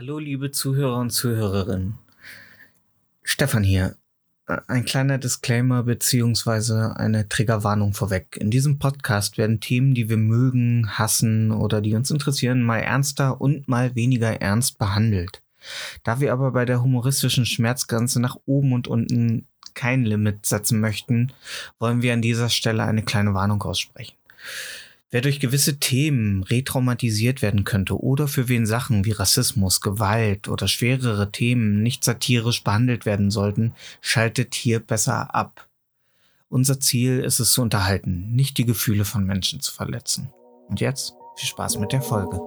Hallo, liebe Zuhörer und Zuhörerinnen. Stefan hier. Ein kleiner Disclaimer beziehungsweise eine Triggerwarnung vorweg. In diesem Podcast werden Themen, die wir mögen, hassen oder die uns interessieren, mal ernster und mal weniger ernst behandelt. Da wir aber bei der humoristischen Schmerzgrenze nach oben und unten kein Limit setzen möchten, wollen wir an dieser Stelle eine kleine Warnung aussprechen. Wer durch gewisse Themen retraumatisiert werden könnte oder für wen Sachen wie Rassismus, Gewalt oder schwerere Themen nicht satirisch behandelt werden sollten, schaltet hier besser ab. Unser Ziel ist es zu unterhalten, nicht die Gefühle von Menschen zu verletzen. Und jetzt viel Spaß mit der Folge.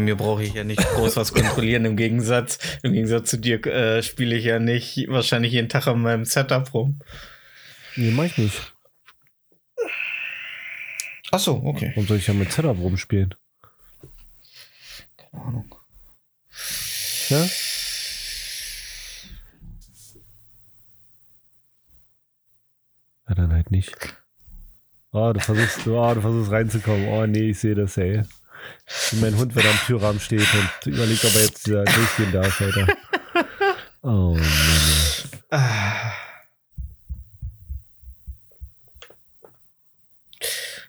Mir brauche ich ja nicht groß was kontrollieren. Im Gegensatz, im Gegensatz zu dir äh, spiele ich ja nicht wahrscheinlich jeden Tag an meinem Setup rum. Nee, mach ich nicht. Ach so, okay. Warum soll ich ja mit Setup rumspielen? Keine Ahnung. Ja? Ja, dann halt nicht. Oh, du versuchst, oh, du versuchst reinzukommen. Oh nee, ich sehe das, ey. Wie mein Hund, wenn er am Türrahmen steht und überlegt, ob er jetzt äh, durchgehen darf, Alter. Oh Mann. Ah.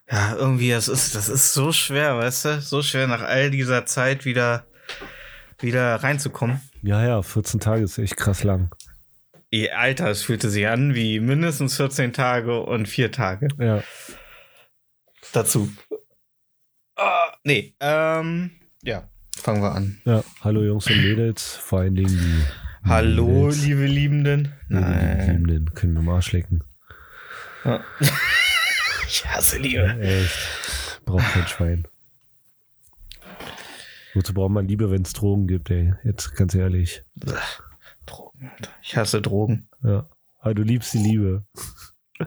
Ja, irgendwie, das ist, das ist so schwer, weißt du? So schwer nach all dieser Zeit wieder, wieder reinzukommen. Ja, ja, 14 Tage ist echt krass lang. Ihr Alter, es fühlte sich an wie mindestens 14 Tage und vier Tage Ja. dazu. Ah, nee, ähm, ja, fangen wir an. Ja, hallo Jungs und Mädels, vor allen Dingen die Hallo, Mädels. liebe Liebenden. Nein. Liebenden können wir mal Arsch lecken. Ja. ich hasse Liebe. Echt. Braucht kein Schwein. Wozu braucht man Liebe, wenn es Drogen gibt, ey? Jetzt ganz ehrlich. Drogen, Alter. Ich hasse Drogen. Ja. Aber du liebst die Liebe.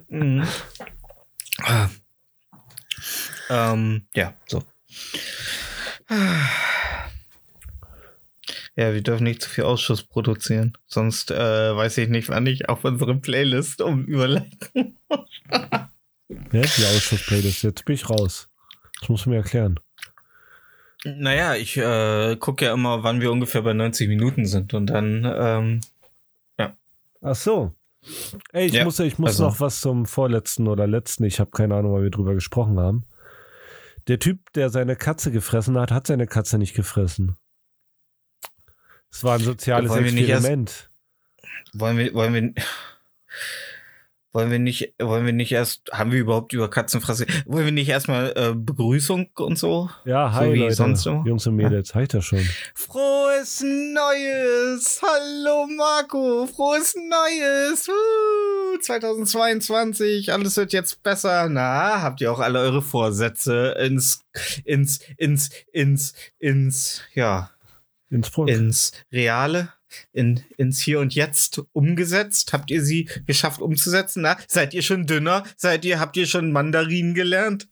Mhm. Ähm, ja, so. Ja, wir dürfen nicht zu viel Ausschuss produzieren. Sonst äh, weiß ich nicht, wann ich auf unsere Playlist um überleiten. Ja, die Ausschuss-Playlist. Jetzt bin ich raus. Das musst du mir erklären. Naja, ich äh, gucke ja immer, wann wir ungefähr bei 90 Minuten sind. Und dann, ähm, Ach so. Ey, ich Ja, muss, ich muss also- noch was zum vorletzten oder letzten. Ich habe keine Ahnung, weil wir drüber gesprochen haben. Der Typ, der seine Katze gefressen hat, hat seine Katze nicht gefressen. Es war ein soziales Wollen wir nicht erst- Experiment. wollen wir, wollen wir, wollen wir nicht, wollen wir nicht erst, haben wir überhaupt über Katzenfresse, wollen wir nicht erstmal äh, Begrüßung und so? Ja, So hi wie Leute. sonst so? Jungs und Mädels, heißt das schon. Frohes Neues! Hallo Marco, frohes Neues! Uh, 2022, alles wird jetzt besser. Na, habt ihr auch alle eure Vorsätze ins, ins, ins, ins, ins, ja, Innsbruck. ins Reale, in, ins Hier und Jetzt umgesetzt? Habt ihr sie geschafft umzusetzen? Na, seid ihr schon dünner? Seid ihr, habt ihr schon Mandarinen gelernt?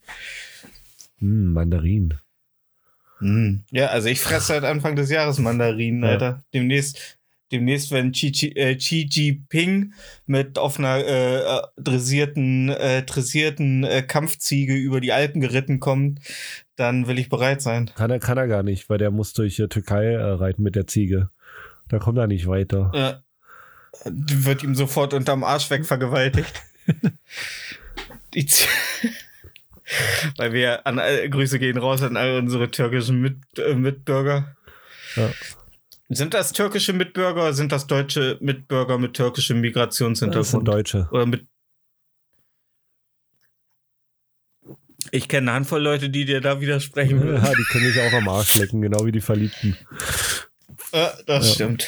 Hm, Mandarin. Hm. Ja, also ich fresse seit Anfang des Jahres Mandarinen, Ja. Alter. Demnächst, demnächst, wenn Xi, äh, Xi Jinping mit auf einer äh, dressierten, äh, dressierten äh, Kampfziege über die Alpen geritten kommt, dann will ich bereit sein. Kann er, kann er gar nicht, weil der muss durch Türkei äh, reiten mit der Ziege. Da kommt er nicht weiter. Ja. Die wird ihm sofort unterm Arsch wegvergewaltigt. Die Z- Weil wir an all, Grüße gehen raus an all unsere türkischen Mit, äh, Mitbürger. Ja. Sind das türkische Mitbürger oder sind das deutsche Mitbürger mit türkischem Das sind Migrationshintergrund? Deutsche. Oder mit. Ich kenne eine Handvoll Leute, die dir da widersprechen würden. Ja, die können mich auch am Arsch lecken, genau wie die Verliebten. Ja, das Ja. stimmt.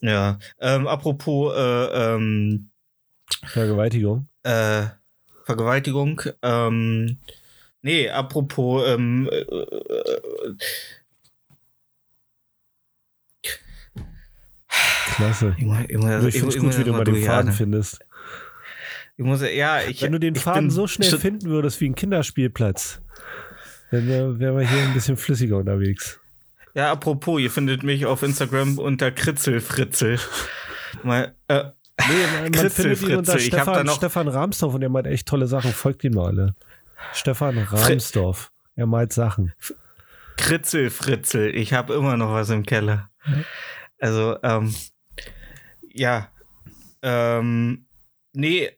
Ja. Ähm, apropos äh, ähm, Vergewaltigung. äh, Vergewaltigung. Ähm, nee, apropos ähm, äh, äh, Klasse. Junge, Also ich finde es gut, wie du mal den Faden findest. Ich muss, ja, ich, Wenn du den Faden so schnell finden würdest wie ein Kinderspielplatz, dann äh, wären wir hier ein bisschen flüssiger unterwegs. Ja, apropos, ihr findet mich auf Instagram unter Kritzelfritzel. Mal, äh, Nee, man, findet ihn unter. Ich Stefan, noch- Stefan Rahmsdorf und er malt echt tolle Sachen. Folgt ihm mal alle. Stefan Rahmsdorf. Er malt Sachen. Kritzelfritzel. Ich habe immer noch was im Keller. Also, ähm, ja. Ähm, nee,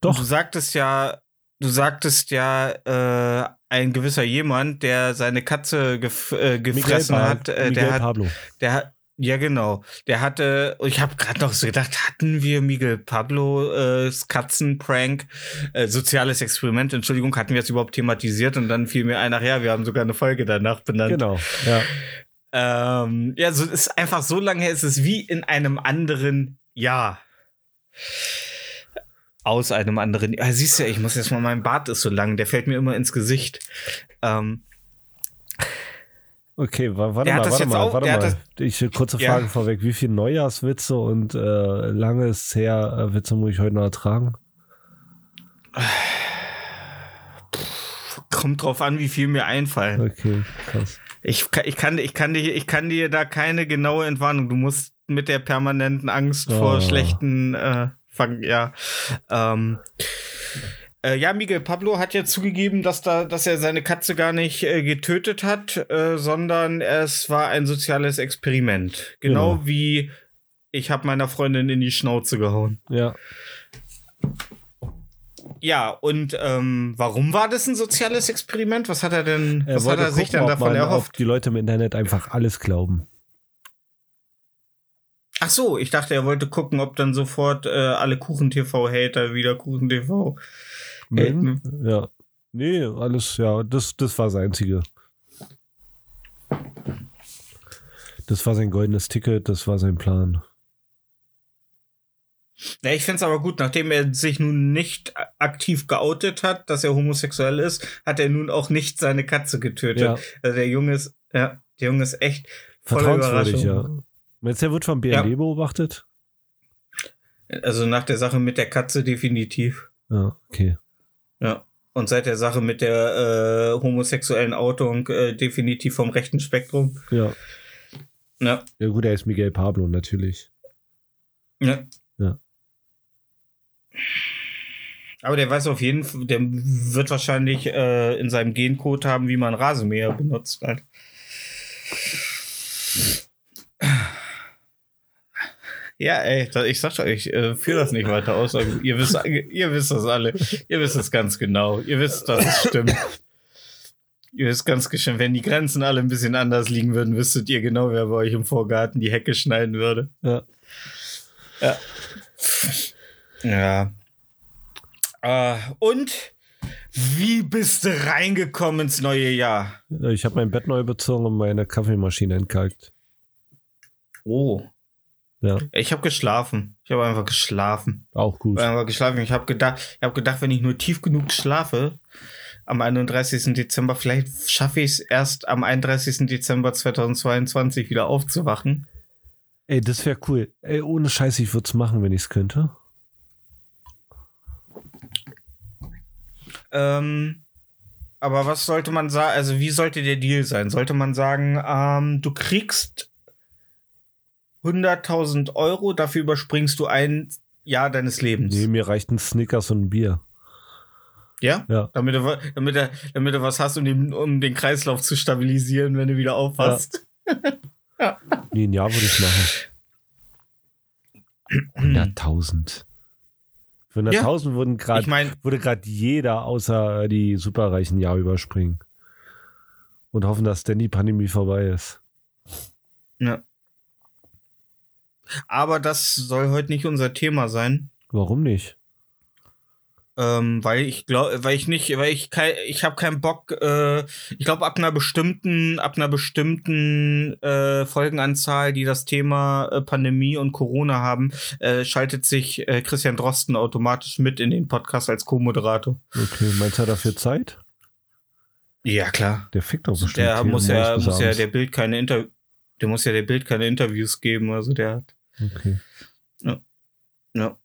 Doch. du sagtest ja, du sagtest ja, äh, ein gewisser jemand, der seine Katze gef äh, gefressen hat, äh, Miguel der hat, Pablo. der hat, ja genau, der hatte, ich habe gerade noch so gedacht, hatten wir Miguel Pablo äh, Katzenprank, äh, soziales Experiment, Entschuldigung, hatten wir jetzt überhaupt thematisiert und dann fiel mir ein, ach ja, wir haben sogar eine Folge danach benannt. Genau. Ja. Ähm, ja, so ist einfach so lange her, ist es wie in einem anderen Jahr. Aus einem anderen. Ja, siehst du, ich muss jetzt mal, mein Bart ist so lang, der fällt mir immer ins Gesicht. Ähm, Okay, wa- warte mal, das warte mal, auch- warte mal. Ich, kurze Ja. Frage vorweg. Wie viel Neujahrswitze und äh, lange ist her äh, Witze muss ich heute noch ertragen? kommt drauf an, wie viel mir einfallen. Okay, krass. Ich, kann- ich, kann, ich, kann dir, ich kann dir da keine genaue Entwarnung. Du musst mit der permanenten Angst vor Oh. schlechten äh, fangen, ja. Ähm, äh, ja, Miguel Pablo hat ja zugegeben, dass, da, dass er seine Katze gar nicht äh, getötet hat, äh, sondern es war ein soziales Experiment. Genau, Genau. wie ich habe meiner Freundin in die Schnauze gehauen. Ja, Ja, und ähm, warum war das ein soziales Experiment? Was hat er denn, er was hat er sich gucken, dann davon man, erhofft? die Leute im Internet einfach alles glauben. Ach so, ich dachte, er wollte gucken, ob dann sofort äh, alle Kuchen-TV-Hater wieder Kuchen-TV. Mögen? Ja. Nee, alles, ja, das, das war das Einzige. Das war sein goldenes Ticket, das war sein Plan. Ja, ich finde es aber gut, nachdem er sich nun nicht aktiv geoutet hat, dass er homosexuell ist, hat er nun auch nicht seine Katze getötet. Ja. Also der Junge ist, ja, der Junge ist echt Vertrauenswürdig, Überraschung. ja. Meinst du, der wird vom BND Ja. beobachtet? Also nach der Sache mit der Katze definitiv. Ja, okay. Ja. Und seit der Sache mit der äh, homosexuellen Outung äh, definitiv vom rechten Spektrum. Ja. Ja. Ja, gut, er ist Miguel Pablo, natürlich. Ja. Ja. Aber der weiß auf jeden Fall, der wird wahrscheinlich äh, in seinem Gencode haben, wie man Rasenmäher benutzt. Halt. Ja, ey, ich sag schon, ich äh, führe das nicht weiter aus. aber Ihr wisst, ihr wisst das alle. Ihr wisst es ganz genau. Ihr wisst, dass es stimmt. Ihr wisst ganz geschehen, wenn die Grenzen alle ein bisschen anders liegen würden, wüsstet ihr genau, wer bei euch im Vorgarten die Hecke schneiden würde. Ja. Ja. Ja. Äh, und wie bist du reingekommen ins neue Jahr? Ich habe mein Bett neu bezogen und meine Kaffeemaschine entkalkt. Oh. Ja. Ich habe geschlafen. Ich habe einfach geschlafen. Auch gut. Einfach geschlafen. Ich habe gedacht, ich habe gedacht, wenn ich nur tief genug schlafe, am 31. Dezember, vielleicht schaffe ich es erst am 31. Dezember 2022 wieder aufzuwachen. Ey, das wäre cool. Ey, ohne Scheiß, ich würde es machen, wenn ich es könnte. Ähm, aber was sollte man sagen? Also, wie sollte der Deal sein? Sollte man sagen, ähm, du kriegst 100.000 Euro, dafür überspringst du ein Jahr deines Lebens. Nee, mir reicht ein Snickers und ein Bier. Ja? Ja. Damit du, damit, du, damit du was hast, um den, um den Kreislauf zu stabilisieren, wenn du wieder aufwachst. Nee, ein Jahr würde ich machen. 100.000. Für 100.000 wurden grad, Ich meine, würde gerade jeder außer die Superreichen ein Jahr überspringen. Und hoffen, dass denn die Pandemie vorbei ist. ja. Aber das soll heute nicht unser Thema sein. Warum nicht? Ähm, weil ich glaube, weil ich nicht, weil ich kein, ich habe keinen Bock. Äh, ich glaube, ab einer bestimmten, ab einer bestimmten äh, Folgenanzahl, die das Thema äh, Pandemie und Corona haben, äh, schaltet sich äh, Christian Drosten automatisch mit in den Podcast als Co-Moderator. Okay, meinst du, dafür Zeit? Ja klar. Der fickt doch bestimmt. Der muss ja, muss ja der Bild keine Inter, der muss ja der Bild keine Interviews geben. Also der hat. Okay. Ja.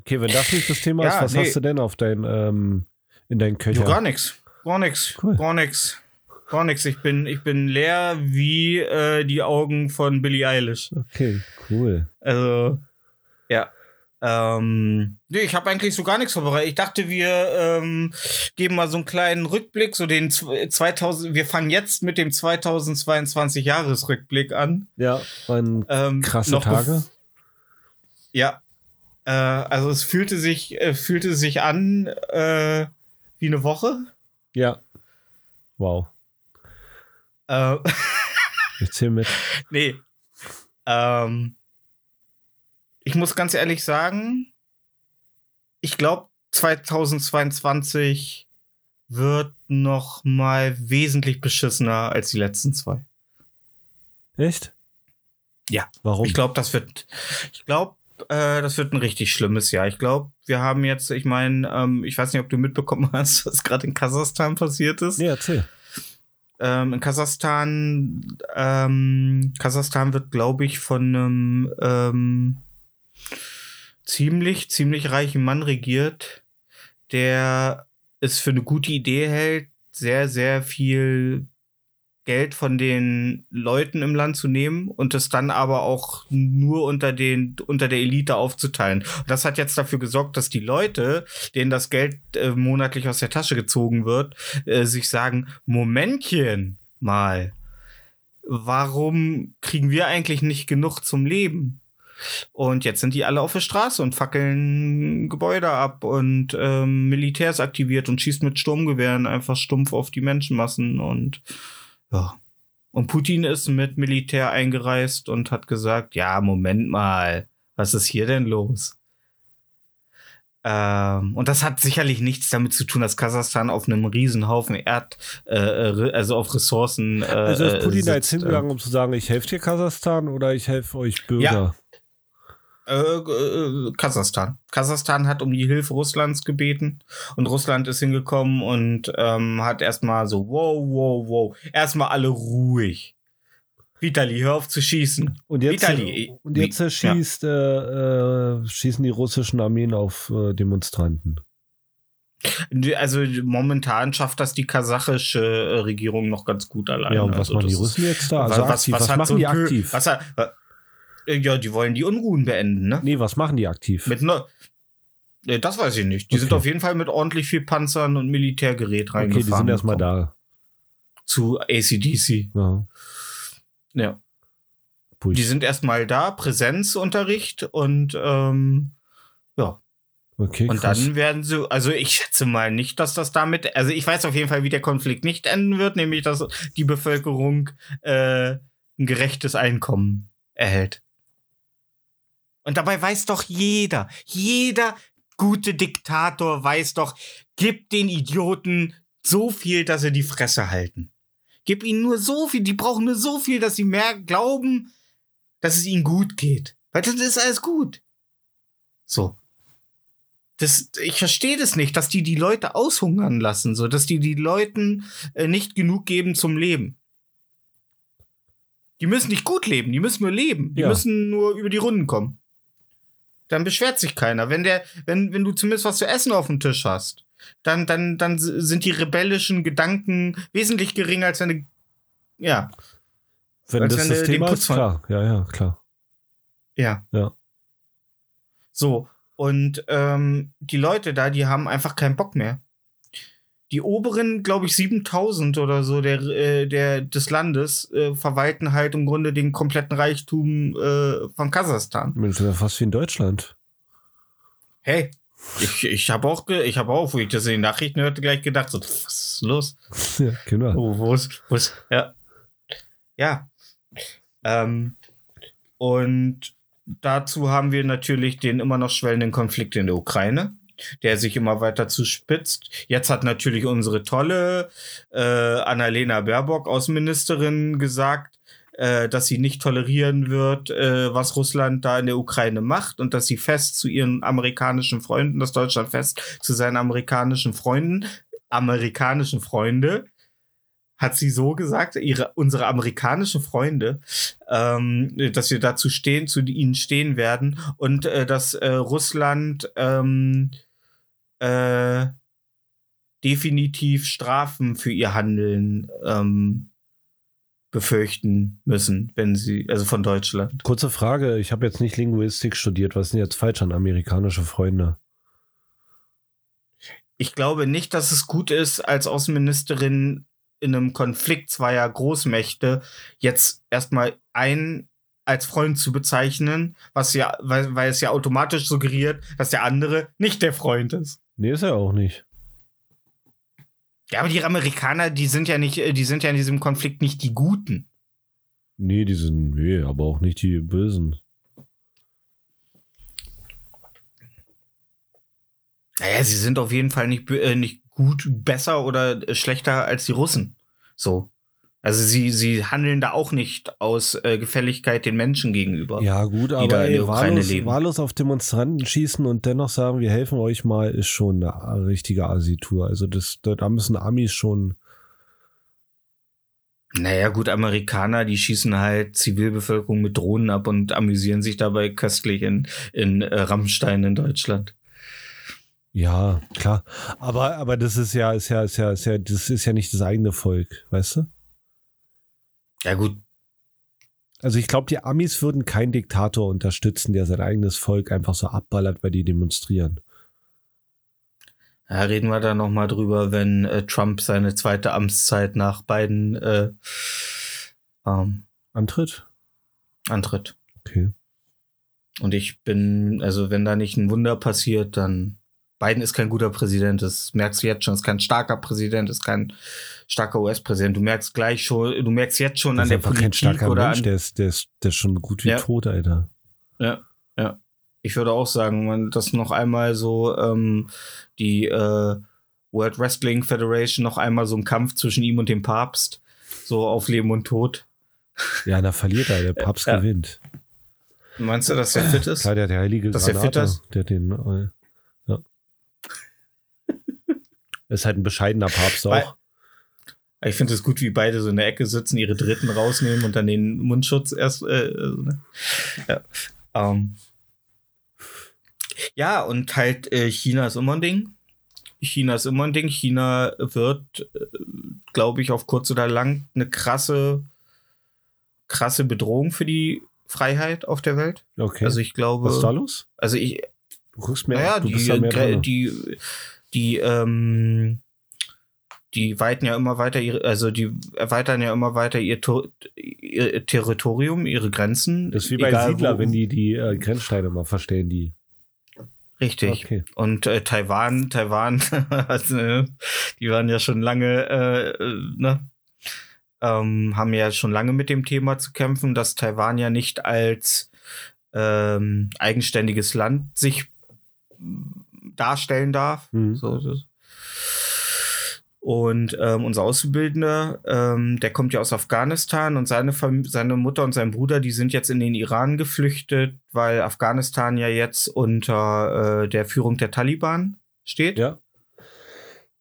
Okay, wenn das nicht das Thema Ja, ist, was nee. hast du denn auf dein, ähm, in deinen Köcher? Ja, gar nichts. Gar nichts. Cool. Gar nichts. Gar nichts. Ich bin, ich bin leer wie äh, die Augen von Billie Eilish. Okay, cool. Also, ja. Ähm, nee, ich habe eigentlich so gar nichts vorbereitet. Ich dachte, wir ähm, geben mal so einen kleinen Rückblick, so den zw- 2000. Wir fangen jetzt mit dem 2022 Jahresrückblick an. Ja, waren Ähm, krasse Tage. Ja. Äh, also es fühlte sich, äh, fühlte sich an äh, wie eine Woche. Ja. Wow. Äh, Ich zähle mit. nee. Ähm, ich muss ganz ehrlich sagen, ich glaube, 2022 wird noch mal wesentlich beschissener als die letzten zwei. Echt? Ja. Warum? Ich glaube, das wird, ich glaube, äh, das wird ein richtig schlimmes Jahr. Ich glaube, wir haben jetzt, ich meine, ähm, ich weiß nicht, ob du mitbekommen hast, was gerade in Kasachstan passiert ist. nee, erzähl. Ähm, in Kasachstan, ähm, Kasachstan wird, glaube ich, von einem ähm, ziemlich, ziemlich reichen Mann regiert, der es für eine gute Idee hält, sehr, sehr viel Geld von den Leuten im Land zu nehmen und es dann aber auch nur unter den unter der Elite aufzuteilen. Und das hat jetzt dafür gesorgt, dass die Leute, denen das Geld äh, monatlich aus der Tasche gezogen wird, äh, sich sagen, Momentchen mal, warum kriegen wir eigentlich nicht genug zum Leben? Und jetzt sind die alle auf der Straße und fackeln Gebäude ab und ähm, Militärs aktiviert und schießt mit Sturmgewehren einfach stumpf auf die Menschenmassen und ja. Und Putin ist mit Militär eingereist und hat gesagt, ja, Moment mal, was ist hier denn los? Ähm, und das hat sicherlich nichts damit zu tun, dass Kasachstan auf einem Riesenhaufen Erd, äh, äh, also auf Ressourcen. Äh, Also ist Putin da jetzt hingegangen, um zu sagen, ich helfe dir Kasachstan oder ich helfe euch Bürger? Äh, äh, Kasachstan. Kasachstan hat um die Hilfe Russlands gebeten und Russland ist hingekommen und ähm, hat erstmal so, wow, wow, wow, erstmal alle ruhig. Vitali, hör auf zu schießen. Und jetzt, Vitali, und jetzt ja. schießt, äh, äh, schießen die russischen Armeen auf äh, Demonstranten. Also momentan schafft das die kasachische äh, Regierung noch ganz gut alleine. Ja, und was also, machen die Russen jetzt da? Also was, aktiv, was, was, hat machen so die aktiv? Was hat, äh, ja, die wollen die Unruhen beenden, ne? Nee, was machen die aktiv? Mit ne Äh, das weiß ich nicht. Die sind Okay. auf jeden Fall mit ordentlich viel Panzern und Militärgerät okay, reingefahren. die sind erstmal da. Zu ACDC. Ja. Ja. Die sind erstmal da, Präsenzunterricht und ähm, ja. okay, Und krass. dann werden sie, also ich schätze mal nicht, dass das damit, also ich weiß auf jeden Fall, wie der Konflikt nicht enden wird, nämlich dass die Bevölkerung äh, ein gerechtes Einkommen erhält. Und dabei weiß doch jeder, jeder gute Diktator weiß doch, gib den Idioten so viel, dass sie die Fresse halten. Gib ihnen nur so viel, die brauchen nur so viel, dass sie mehr glauben, dass es ihnen gut geht. Weil dann ist alles gut. So. Das, ich verstehe das nicht, dass die die Leute aushungern lassen, so dass die die Leuten äh, nicht genug geben zum Leben. Die müssen nicht gut leben, die müssen nur leben, die Ja. müssen nur über die Runden kommen. Dann beschwert sich keiner. Wenn der, wenn, wenn du zumindest was zu essen auf dem Tisch hast, dann, dann, dann sind die rebellischen Gedanken wesentlich geringer als eine, ja, wenn das wenn das Thema ist, klar. Ja, ja, klar. Ja. Ja. So, und ähm, die Leute da, die haben einfach keinen Bock mehr. Die oberen, glaube ich, 7000 oder so der, äh, der, des Landes äh, verwalten halt im Grunde den kompletten Reichtum äh, von Kasachstan. Das ist ja fast wie in Deutschland. Hey, ich, ich habe auch, ich habe auch, wo ich das in den Nachrichten hörte, gleich gedacht, so, was ist los? ja, genau. Oh, wo ist, wo ist, ja. Ja. Ähm, und dazu haben wir natürlich den immer noch schwellenden Konflikt in der Ukraine. Der sich immer weiter zuspitzt. Jetzt hat natürlich unsere tolle äh, Annalena Baerbock, Außenministerin, gesagt, äh, dass sie nicht tolerieren wird, äh, was Russland da in der Ukraine macht und dass sie fest zu ihren amerikanischen Freunden, dass Deutschland fest zu seinen amerikanischen Freunden, amerikanischen Freunde, hat sie so gesagt, ihre, unsere amerikanischen Freunde, ähm, dass wir dazu stehen, zu ihnen stehen werden und äh, dass äh, Russland ähm, äh, definitiv Strafen für ihr Handeln ähm, befürchten müssen, wenn sie, also von Deutschland. Kurze Frage, ich habe jetzt nicht Linguistik studiert. Was denn jetzt falsch an amerikanische Freunde? Ich glaube nicht, dass es gut ist, als Außenministerin in einem Konflikt zweier Großmächte jetzt erstmal einen als Freund zu bezeichnen, was ja, weil, weil es ja automatisch suggeriert, dass der andere nicht der Freund ist. Nee, ist er auch nicht. Ja, aber die Amerikaner, die sind ja nicht, die sind ja in diesem Konflikt nicht die Guten. Nee, die sind, nee, aber auch nicht die Bösen. Naja, sie sind auf jeden Fall nicht, äh, nicht gut, besser oder schlechter als die Russen. So. Also sie, sie handeln da auch nicht aus äh, Gefälligkeit den Menschen gegenüber. Ja, gut, aber ey, wahllos, wahllos auf Demonstranten schießen und dennoch sagen, wir helfen euch mal, ist schon eine richtige Asitur. Also das, da da müssen Amis schon. Naja, gut, Amerikaner, die schießen halt Zivilbevölkerung mit Drohnen ab und amüsieren sich dabei köstlich in, in äh, Rammstein in Deutschland. Ja, klar. Aber, aber das ist ja, ist ja, ist ja, ist ja, das ist ja nicht das eigene Volk, weißt du? Ja, gut, Also ich glaube, die Amis würden keinen Diktator unterstützen, der sein eigenes Volk einfach so abballert, weil die demonstrieren. Ja, reden wir da noch mal drüber, wenn äh, Trump seine zweite Amtszeit nach Biden äh, ähm, Antritt? antritt. Okay. Und ich bin, also wenn da nicht ein Wunder passiert, dann Biden ist kein guter Präsident. Das merkst du jetzt schon. Ist kein starker Präsident, ist kein starker US-Präsident. Du merkst gleich schon, du merkst jetzt schon Das an der einfach kein Politik starker oder Mensch, an, der ist, der ist, der ist schon gut wie Ja. tot, Alter. Ja, ja. Ich würde auch sagen, man, das noch einmal so ähm, die äh, World Wrestling Federation noch einmal so ein Kampf zwischen ihm und dem Papst, so auf Leben und Tod. Ja, da verliert er, der Papst Ja. gewinnt. Meinst du, dass der fit ist? Klar, der, der heilige Dass der fit Granate, ist? der den, äh, ja. Ist halt ein bescheidener Papst Weil- auch. Ich finde es gut, wie beide so in der Ecke sitzen, ihre Dritten rausnehmen und dann den Mundschutz erst. Äh, äh, ne? ja. Ähm. ja, und halt äh, China ist immer ein Ding. China ist immer ein Ding. China wird, äh, glaube ich, auf kurz oder lang eine krasse, krasse Bedrohung für die Freiheit auf der Welt. Okay. Also ich glaube, Was ist da los? also ich, Du guckst mir naja, die, die, die, ähm, die weiten ja immer weiter ihre, also die erweitern ja immer weiter ihr, ihr Territorium, ihre Grenzen. Das ist wie bei Siedler, wo- wenn die die äh, Grenzsteine mal verstehen, die. Richtig. Okay. Und äh, Taiwan, Taiwan, also, äh, die waren ja schon lange, äh, ne? Ähm, haben ja schon lange mit dem Thema zu kämpfen, dass Taiwan ja nicht als ähm, eigenständiges Land sich darstellen darf. Mhm. So, das. Und ähm, unser Auszubildender, ähm, der kommt ja aus Afghanistan und seine, Fam seine Mutter und sein Bruder, die sind jetzt in den Iran geflüchtet, weil Afghanistan ja jetzt unter äh, der Führung der Taliban steht. Ja.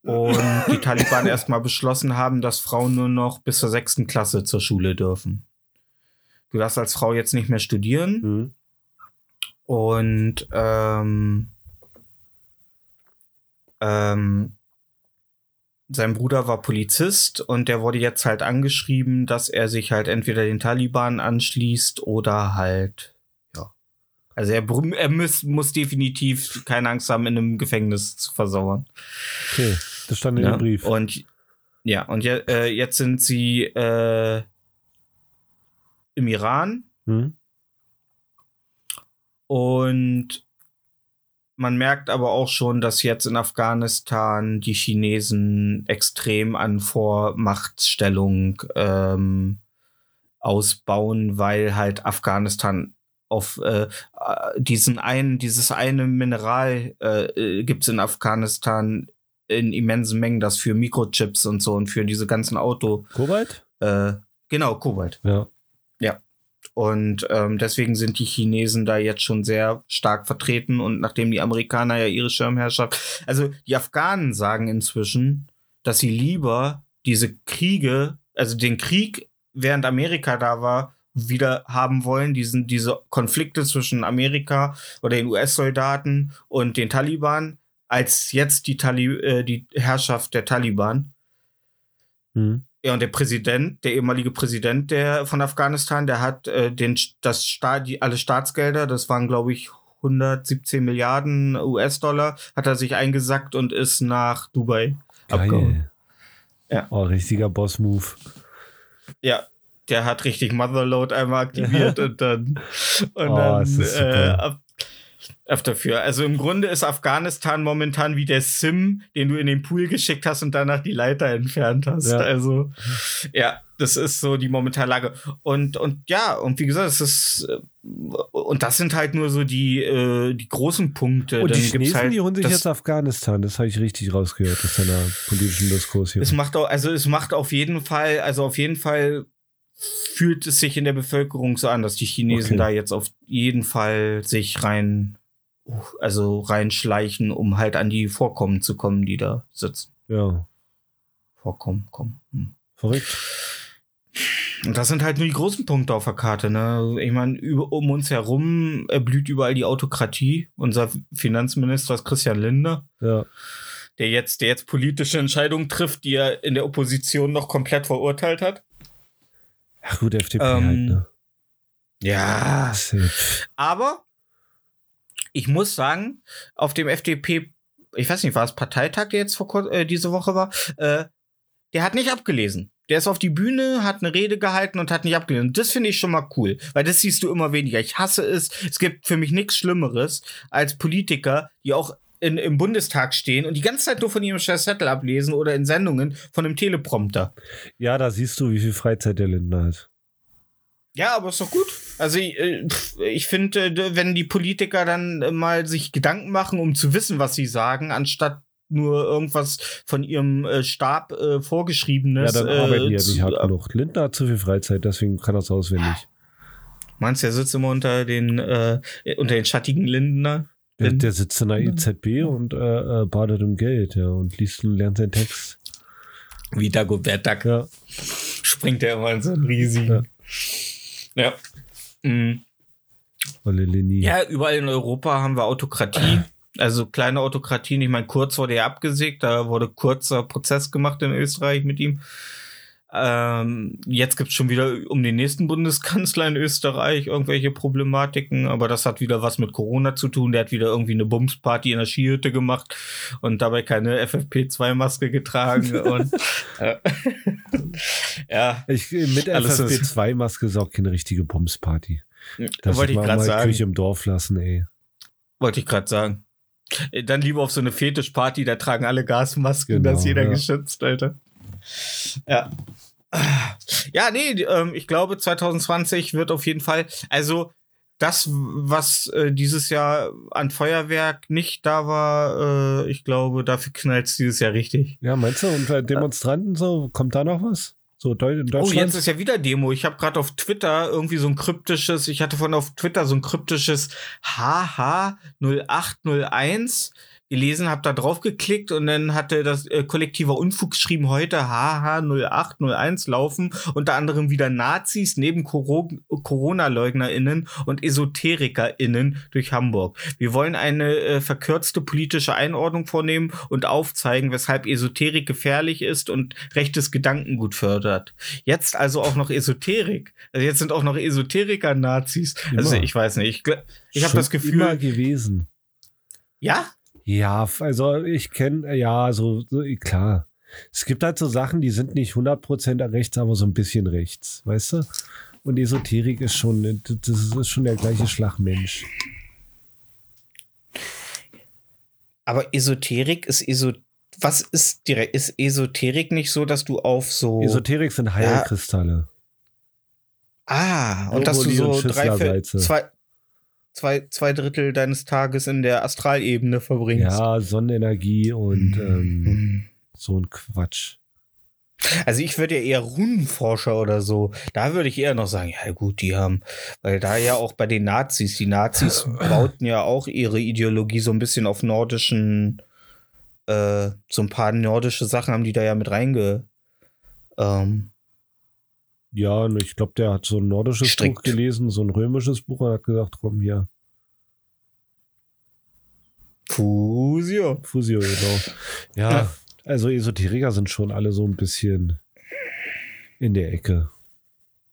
Und die Taliban erstmal beschlossen haben, dass Frauen nur noch bis zur sechsten Klasse zur Schule dürfen. Du darfst als Frau jetzt nicht mehr studieren. Mhm. Und ähm, ähm, sein Bruder war Polizist und der wurde jetzt halt angeschrieben, dass er sich halt entweder den Taliban anschließt oder halt, ja. Also er, er muss, muss definitiv keine Angst haben, in einem Gefängnis zu versauern. Okay, das stand in Ja? dem Brief. Und ja, und je, äh, jetzt sind sie äh, im Iran Mhm. Und man merkt aber auch schon, dass jetzt in Afghanistan die Chinesen extrem an Vormachtstellung ähm, ausbauen, weil halt Afghanistan auf äh, diesen einen, dieses eine Mineral äh, äh, gibt's in Afghanistan in immensen Mengen, das für Mikrochips und so und für diese ganzen Auto. Kobalt? Äh, genau, Kobalt. Ja. Und ähm, deswegen sind die Chinesen da jetzt schon sehr stark vertreten. Und nachdem die Amerikaner ja ihre Schirmherrschaft, also die Afghanen sagen inzwischen, dass sie lieber diese Kriege, also den Krieg, während Amerika da war, wieder haben wollen, diesen, diese Konflikte zwischen Amerika oder den US-Soldaten und den Taliban, als jetzt die, Tali äh, die Herrschaft der Taliban. Hm. Ja, und der Präsident, der ehemalige Präsident der von Afghanistan, der hat äh, den das Staat, die, alle Staatsgelder, das waren glaube ich 117 Milliarden US-Dollar, hat er sich eingesackt und ist nach Dubai abgehauen. Geil. Ja. Oh, richtiger Boss-Move. Ja, der hat richtig Motherload einmal aktiviert und dann und Oh, dann äh, ab, dafür. Also im Grunde ist Afghanistan momentan wie der Sim, den du in den Pool geschickt hast und danach die Leiter entfernt hast. Ja. Also ja, das ist so die momentane Lage. Und und ja, und wie gesagt, es ist äh, und das sind halt nur so die äh, die großen Punkte. Und die Chinesen, halt die holen sich jetzt Afghanistan. Das habe ich richtig rausgehört aus deiner politischen Diskurs hier. Es macht auch, also es macht auf jeden Fall, also auf jeden Fall fühlt es sich in der Bevölkerung so an, dass die Chinesen Okay. da jetzt auf jeden Fall sich rein, also reinschleichen, um halt an die Vorkommen zu kommen, die da sitzen. Ja, Vorkommen, kommen. Hm. verrückt. Und das sind halt nur die großen Punkte auf der Karte, ne? Ich meine, um uns herum äh, blüht überall die Autokratie. Unser Finanzminister ist Christian Lindner. Ja. der jetzt, der jetzt politische Entscheidungen trifft, die er in der Opposition noch komplett verurteilt hat. Ja, gut, FDP Ähm, halt, ne? Ja. Aber ich muss sagen, auf dem FDP, ich weiß nicht, war es Parteitag, der jetzt vor kur- äh, diese Woche war, äh, der hat nicht abgelesen. Der ist auf die Bühne, hat eine Rede gehalten und hat nicht abgelesen. Das finde ich schon mal cool, weil das siehst du immer weniger. Ich hasse es. Es gibt für mich nichts Schlimmeres als Politiker, die auch in, im Bundestag stehen und die ganze Zeit nur von ihrem scheiß Zettel ablesen oder in Sendungen von einem Teleprompter. Ja, da siehst du, wie viel Freizeit der Lindner hat. Ja, aber ist doch gut. Also ich, äh, pf, ich finde, äh, wenn die Politiker dann äh, mal sich Gedanken machen, um zu wissen, was sie sagen, anstatt nur irgendwas von ihrem äh, Stab äh, Ja, vorgeschriebenes. dann arbeiten die ja nicht hart genug. Lindner hat zu viel Freizeit, deswegen kann er es auswendig. Meinst du, er sitzt immer unter den äh, unter den schattigen Lindner? Der, der sitzt in der EZB und äh, äh, badet im Geld, ja, und liest und lernt seinen Text. Wie Dagobert Duck Ja, springt er immer in so einen riesigen. Ja. Mhm. Olle Leni. Ja, überall in Europa haben wir Autokratie. Also kleine Autokratien. Ich meine, Kurz wurde ja abgesägt. Da wurde kurzer Prozess gemacht in Österreich mit ihm. Ähm, jetzt gibt's schon wieder um den nächsten Bundeskanzler in Österreich irgendwelche Problematiken, aber das hat wieder was mit Corona zu tun. Der hat wieder irgendwie eine Bumsparty in der Skihütte gemacht und dabei keine FFP2-Maske getragen und äh, ja, Ich, mit Alles ist- FFP2-Maske ist auch keine richtige Bumsparty. Das wollte ich gerade sagen. Kirche im Dorf lassen, ey. Wollte ich gerade sagen. Äh, Dann lieber auf so eine Fetischparty, da tragen alle Gasmasken, Genau, da ist jeder ja. geschützt, Alter. Ja. Ja, nee, ähm, ich glaube, 2020 wird auf jeden Fall, also das, was äh, dieses Jahr an Feuerwerk nicht da war, äh, ich glaube, dafür knallt es dieses Jahr richtig. Ja, meinst du? Und äh, Demonstranten so, kommt da noch was? So Deu Oh, Deutschland? jetzt ist ja wieder Demo. Ich habe gerade auf Twitter irgendwie so ein kryptisches, ich hatte von auf Twitter so ein kryptisches HH0801 gelesen, habe da drauf geklickt und dann hatte das äh, kollektiver Unfug geschrieben, heute HH0801 laufen, unter anderem wieder Nazis neben Coro Corona-LeugnerInnen und EsoterikerInnen durch Hamburg. Wir wollen eine äh, verkürzte politische Einordnung vornehmen und aufzeigen, weshalb Esoterik gefährlich ist und rechtes Gedankengut fördert. Jetzt also auch noch Esoterik. Also jetzt sind auch noch Esoteriker Nazis. Also Immer. ich weiß nicht. Ich, ich habe das Gefühl. Immer gewesen. Ja? Ja, also ich kenne, ja, so, so, klar. Es gibt halt so Sachen, die sind nicht 100% rechts, aber so ein bisschen rechts, weißt du? Und Esoterik ist schon, das ist schon der gleiche Schlagmensch. Aber Esoterik ist Eso. Was ist direkt? Ist Esoterik nicht so, dass du auf so. Esoterik sind Heilkristalle. ah, und dass du so drei, zwei, zwei, zwei Drittel deines Tages in der Astralebene verbringst. Ja, Sonnenenergie und ähm, Mhm. so ein Quatsch. Also ich würde ja eher Runenforscher oder so. Da würde ich eher noch sagen, ja gut, die haben, weil da ja auch bei den Nazis, die Nazis bauten ja auch ihre Ideologie so ein bisschen auf nordischen, äh, so ein paar nordische Sachen haben die da ja mit reinge. Ähm, Ja, und ich glaube, der hat so ein nordisches Strikt. Buch gelesen, so ein römisches Buch und hat gesagt, komm hier, Fusion. Fusio, genau. Ja, Ja. also Esoteriker sind schon alle so ein bisschen in der Ecke.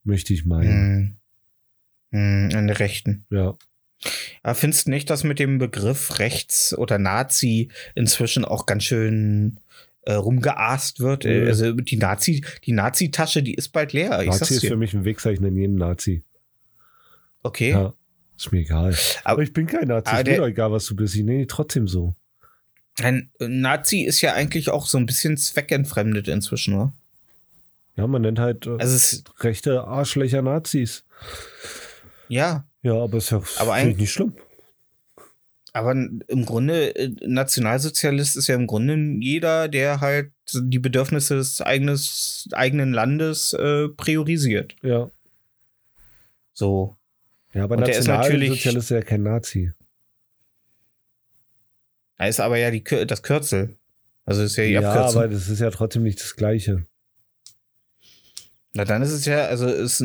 Möchte ich meinen. Hm. Hm, an der Rechten. Ja. Aber findest du nicht, dass mit dem Begriff Rechts oder Nazi inzwischen auch ganz schön äh, rumgeaßt wird? Nö. Also die Nazi, die Nazi-Tasche, die ist bald leer. Nazi ist für mich ein Wichser, ich nenne jeden Nazi. Okay. Ja. Ist mir egal. Aber- Aber ich bin kein Nazi. aber Ist mir doch egal, was du bist. Ich nenne dich trotzdem so. Ein Nazi ist ja eigentlich auch so ein bisschen zweckentfremdet inzwischen, oder? Ja, man nennt halt äh, Also rechte Arschlöcher Nazis. ja, Ja, aber ist ja Aber eigentlich- nicht schlimm. Aber im Grunde, äh, Nationalsozialist ist ja im Grunde jeder, der halt die Bedürfnisse des eigenes, eigenen Landes äh, priorisiert. Ja. So. Ja, aber der ist Nationalsozialist ist ja kein Nazi. Da ist aber ja die, das Kürzel. Also ist ja die Ja, Abkürzung. aber das ist ja trotzdem nicht das Gleiche. Na, dann ist es ja, also ist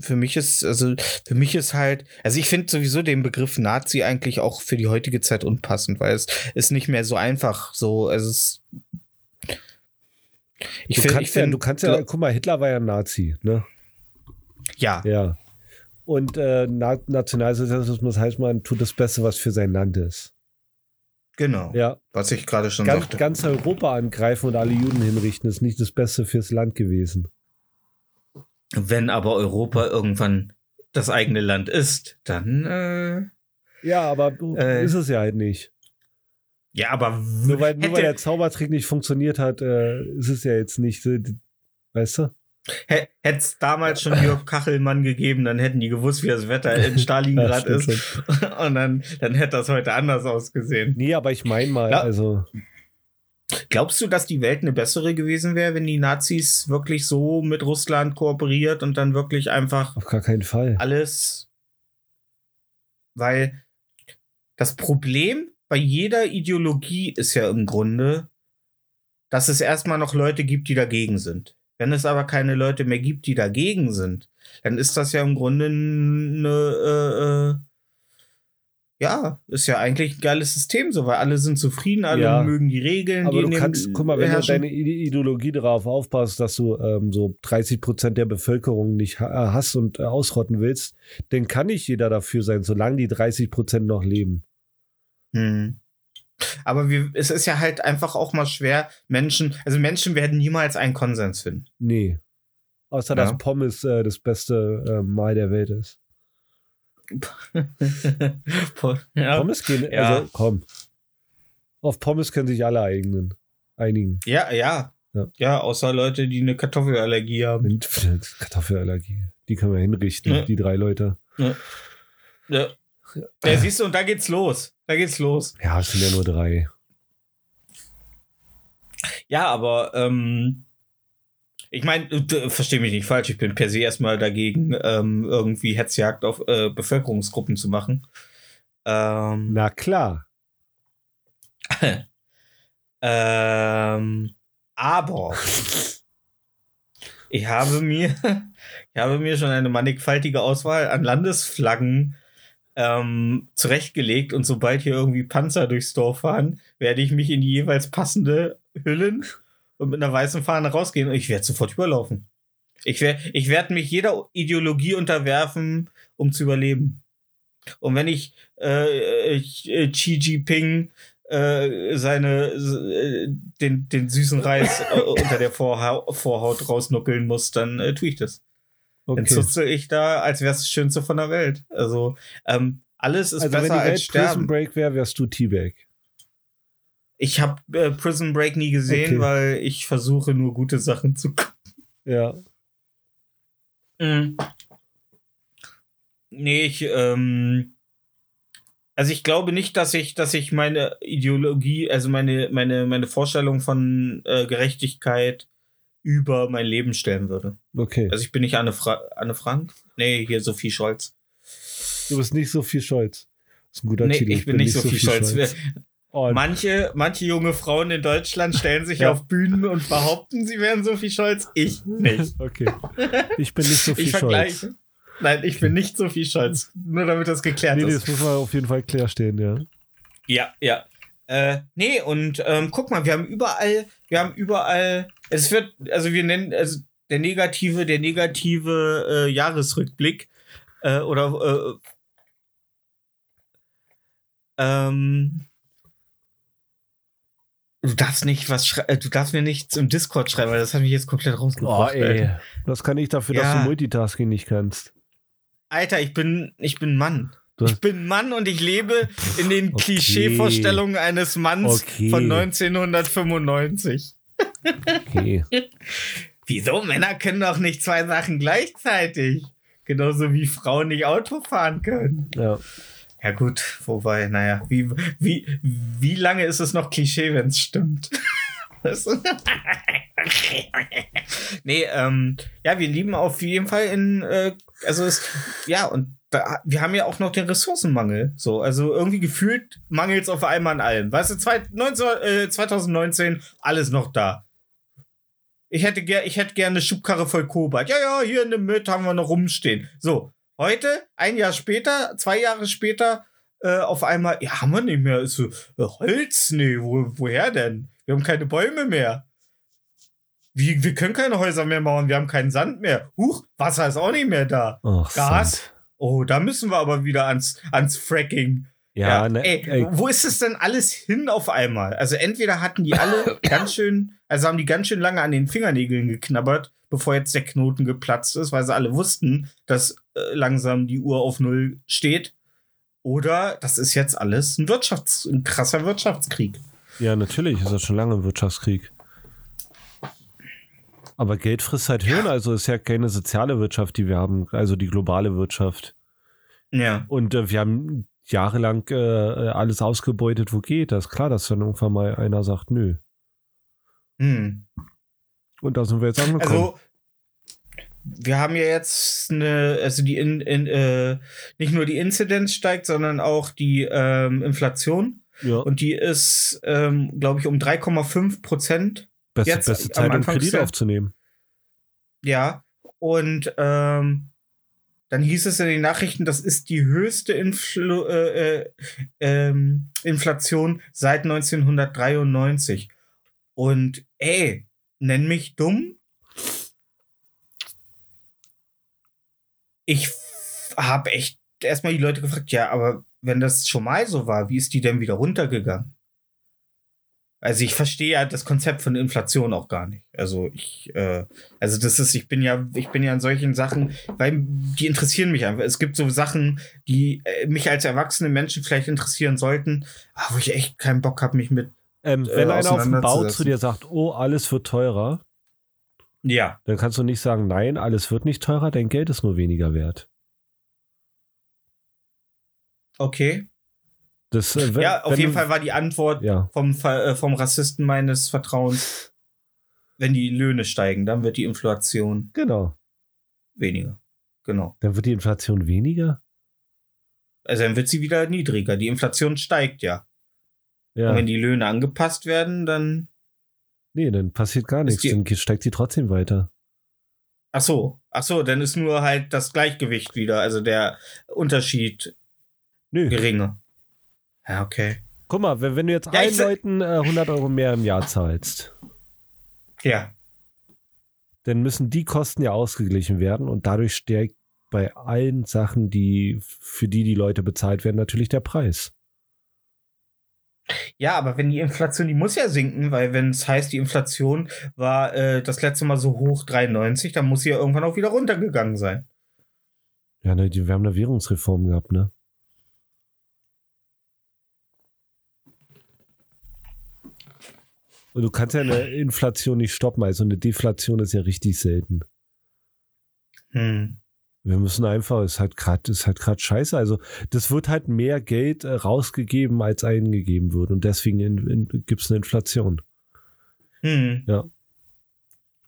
für mich ist, also für mich ist halt, also ich finde sowieso den Begriff Nazi eigentlich auch für die heutige Zeit unpassend, weil es ist nicht mehr so einfach. So, also es ich du, finde, kannst ich ja, find, du kannst ja, guck mal, Hitler war ja ein Nazi, ne? ja, Ja. Und äh, Na Nationalsozialismus heißt, man tut das Beste, was für sein Land ist. genau, Ja. was ich gerade schon Ganz, sagte. ganz Europa angreifen und alle Juden hinrichten, ist nicht das Beste fürs Land gewesen. Wenn aber Europa irgendwann das eigene Land ist, dann äh, Ja, aber Äh. ist es ja halt nicht. ja, aber Nur weil, nur weil der Zaubertrick nicht funktioniert hat, äh, ist es ja jetzt nicht, weißt du? Hätte es damals schon Jörg Kachelmann gegeben, dann hätten die gewusst, wie das Wetter in Stalingrad ist. Und dann, dann hätte das heute anders ausgesehen. Nee, aber ich meine mal, Ja. also, Glaubst du, dass die Welt eine bessere gewesen wäre, wenn die Nazis wirklich so mit Russland kooperiert und dann wirklich einfach auf gar keinen Fall. alles. Weil das Problem bei jeder Ideologie ist ja im Grunde, dass es erstmal noch Leute gibt, die dagegen sind. Wenn es aber keine Leute mehr gibt, die dagegen sind, dann ist das ja im Grunde eine, äh, äh, ja, ist ja eigentlich ein geiles System, so, weil alle sind zufrieden, alle Ja. mögen die Regeln, Aber die du kannst, guck mal, wenn herrschen. du deine Ide- Ideologie darauf aufpasst, dass du ähm, so 30 Prozent der Bevölkerung nicht ha- hast und äh, ausrotten willst, dann kann nicht jeder dafür sein, solange die 30 Prozent noch leben. Hm. Aber wir, es ist ja halt einfach auch mal schwer, Menschen, also Menschen werden niemals einen Konsens finden. Nee. Außer Ja. dass Pommes äh, das beste äh, Mal der Welt ist. Ja. Pommes gehen, Ja. also komm. Auf Pommes können sich alle eignen, einigen. ja, ja, Ja. ja. außer Leute, die eine Kartoffelallergie haben. Kartoffelallergie. Die können wir hinrichten, Ja. die drei Leute. Ja. Ja, siehst du, und da geht's los. Da geht's los. Ja, es sind ja nur drei. Ja, aber ähm, ich meine, verstehe mich nicht falsch, ich bin per se erstmal dagegen, ähm, irgendwie Hetzjagd auf äh, Bevölkerungsgruppen zu machen. Ähm, Na klar. Ähm, aber ich habe mir, ich habe mir schon eine mannigfaltige Auswahl an Landesflaggen ähm, zurechtgelegt und sobald hier irgendwie Panzer durchs Dorf fahren, werde ich mich in die jeweils passende hüllen und mit einer weißen Fahne rausgehen und ich werde sofort überlaufen. Ich werde ich werd mich jeder Ideologie unterwerfen, um zu überleben. Und wenn ich äh, äh, Xi Jinping äh, seine äh, den, den süßen Reis äh, unter der Vorha Vorhaut rausnuckeln muss, dann äh, tue ich das. Dann Okay. zutze ich da, als wäre es das Schönste von der Welt. Also ähm, alles ist Also wenn die besser als Welt Prison sterben. Break wäre, wärst du T-Bag. Ich habe äh, Prison Break nie gesehen, Okay. weil ich versuche nur gute Sachen zu gucken. Ja. Mhm. Nee, ich, ähm, Also ich glaube nicht, dass ich, dass ich meine Ideologie, also meine, meine, meine Vorstellung von äh, Gerechtigkeit über mein Leben stellen würde. Okay. Also ich bin nicht Anne, Fra Anne Frank. Nee, hier Sophie Scholz. Du bist nicht Sophie Scholz. Das ist ein guter Nee, Titel. ich bin nicht Sophie Scholz. Oh, Manche, manche junge Frauen in Deutschland stellen sich Ja. auf Bühnen und behaupten, sie wären Sophie Scholz. Ich nicht. okay. Ich bin nicht Sophie Ich Scholz. vergleiche. Nein, ich bin nicht Sophie Scholz. Nur damit das geklärt Nee, nee, ist. das muss man auf jeden Fall klarstellen, ja. Ja, ja. Äh, nee, und ähm, guck mal, wir haben überall, wir haben überall, es wird, also wir nennen, also der negative, der negative äh, Jahresrückblick äh, oder äh, ähm, du darfst nicht was äh, du darfst mir nichts im Discord schreiben, weil das hat mich jetzt komplett Oh, rausgebracht. Alter. Das kann ich dafür, Ja. dass du Multitasking nicht kannst. Alter, ich bin, ich bin Mann. Ich bin Mann und ich lebe in den Okay. Klischeevorstellungen eines Manns Okay. von 1995. okay. Wieso? Männer können doch nicht zwei Sachen gleichzeitig. Genauso wie Frauen nicht Auto fahren können. Ja. Ja, gut, wobei, naja, wie, wie, wie lange ist es noch Klischee, wenn es stimmt? Nee, ähm, ja, wir lieben auf jeden Fall in, äh, also es, ja, und da, wir haben ja auch noch den Ressourcenmangel. So, also irgendwie gefühlt mangelt es auf einmal an allem. Weißt du, zwei, 19, äh, 2019, alles noch da. Ich hätte, ich hätte gerne eine Schubkarre voll Kobalt. Ja, ja, hier in dem Müll haben wir noch rumstehen. So, heute, ein Jahr später, zwei Jahre später, äh, auf einmal, ja, haben wir nicht mehr. Ist so, äh, Holz? Nee, wo, woher denn? Wir haben keine Bäume mehr. Wie, wir können keine Häuser mehr bauen, wir haben keinen Sand mehr. Huch, Wasser ist auch nicht mehr da. Ach, Gas? Sand. Oh, da müssen wir aber wieder ans, ans Fracking. Ja, ne, ey, ey, wo ist es denn alles hin auf einmal? Also entweder hatten die alle ganz schön, also haben die ganz schön lange an den Fingernägeln geknabbert, bevor jetzt der Knoten geplatzt ist, weil sie alle wussten, dass langsam die Uhr auf Null steht. Oder das ist jetzt alles ein Wirtschafts-, ein krasser Wirtschaftskrieg. ja, natürlich ist das schon lange ein Wirtschaftskrieg. Aber Geld frisst halt Hirn, also ist ja keine soziale Wirtschaft, die wir haben, also die globale Wirtschaft. Ja. Und äh, wir haben jahrelang äh, alles ausgebeutet, wo geht. Das klar, dass dann irgendwann mal einer sagt, nö. Hm. Und da sind wir jetzt angekommen. Also, wir haben ja jetzt eine, also die in, in, äh, nicht nur die Inzidenz steigt, sondern auch die ähm, Inflation. ja, Und die ist, ähm, glaube ich, um 3,5 Prozent. beste, jetzt beste am Zeit, um Kredit aufzunehmen. Ja. Und ähm, dann hieß es in den Nachrichten, das ist die höchste Influ äh, äh, ähm, Inflation seit 1993. Und ey, nenn mich dumm. Ich habe echt erstmal die Leute gefragt, ja, aber wenn das schon mal so war, wie ist die denn wieder runtergegangen? Also ich verstehe ja das Konzept von Inflation auch gar nicht. Also ich, äh, also das ist, ich bin ja, ich bin ja an solchen Sachen, weil die interessieren mich einfach. Es gibt so Sachen, die äh, mich als erwachsene Menschen vielleicht interessieren sollten, aber wo ich echt keinen Bock habe, mich mit. Ähm, äh, wenn einer auf dem Bau zu dir sagt, oh, alles wird teurer, Ja. dann kannst du nicht sagen, nein, alles wird nicht teurer, dein Geld ist nur weniger wert. Okay. Das, äh, wenn, ja, auf jeden du- Fall war die Antwort Ja, vom, äh, vom Rassisten meines Vertrauens, wenn die Löhne steigen, dann wird die Inflation genau. weniger. Genau. Dann wird die Inflation weniger. Also dann wird sie wieder niedriger. Die Inflation steigt ja. Ja, Und wenn die Löhne angepasst werden, dann. Nee, dann passiert gar nichts. Dann steigt sie trotzdem weiter. Ach so, ach so, dann ist nur halt das Gleichgewicht wieder, also der Unterschied Nö. geringer. Ja, okay. Guck mal, wenn, wenn du jetzt Ja, allen Leuten äh, 100 Euro mehr im Jahr zahlst, Ja. dann müssen die Kosten ja ausgeglichen werden und dadurch steigt bei allen Sachen, die für die die Leute bezahlt werden, natürlich der Preis. Ja, aber wenn die Inflation, die muss ja sinken, weil wenn es heißt, die Inflation war äh, das letzte Mal so hoch 93, dann muss sie ja irgendwann auch wieder runtergegangen sein. Ja, ne, die, wir haben eine Währungsreform gehabt, ne? Und du kannst ja eine Inflation nicht stoppen, also eine Deflation ist ja richtig selten. Hm. Wir müssen einfach, ist halt gerade, ist halt gerade scheiße. Also, das wird halt mehr Geld äh, rausgegeben, als eingegeben wird. Und deswegen gibt es eine Inflation. Hm. Ja.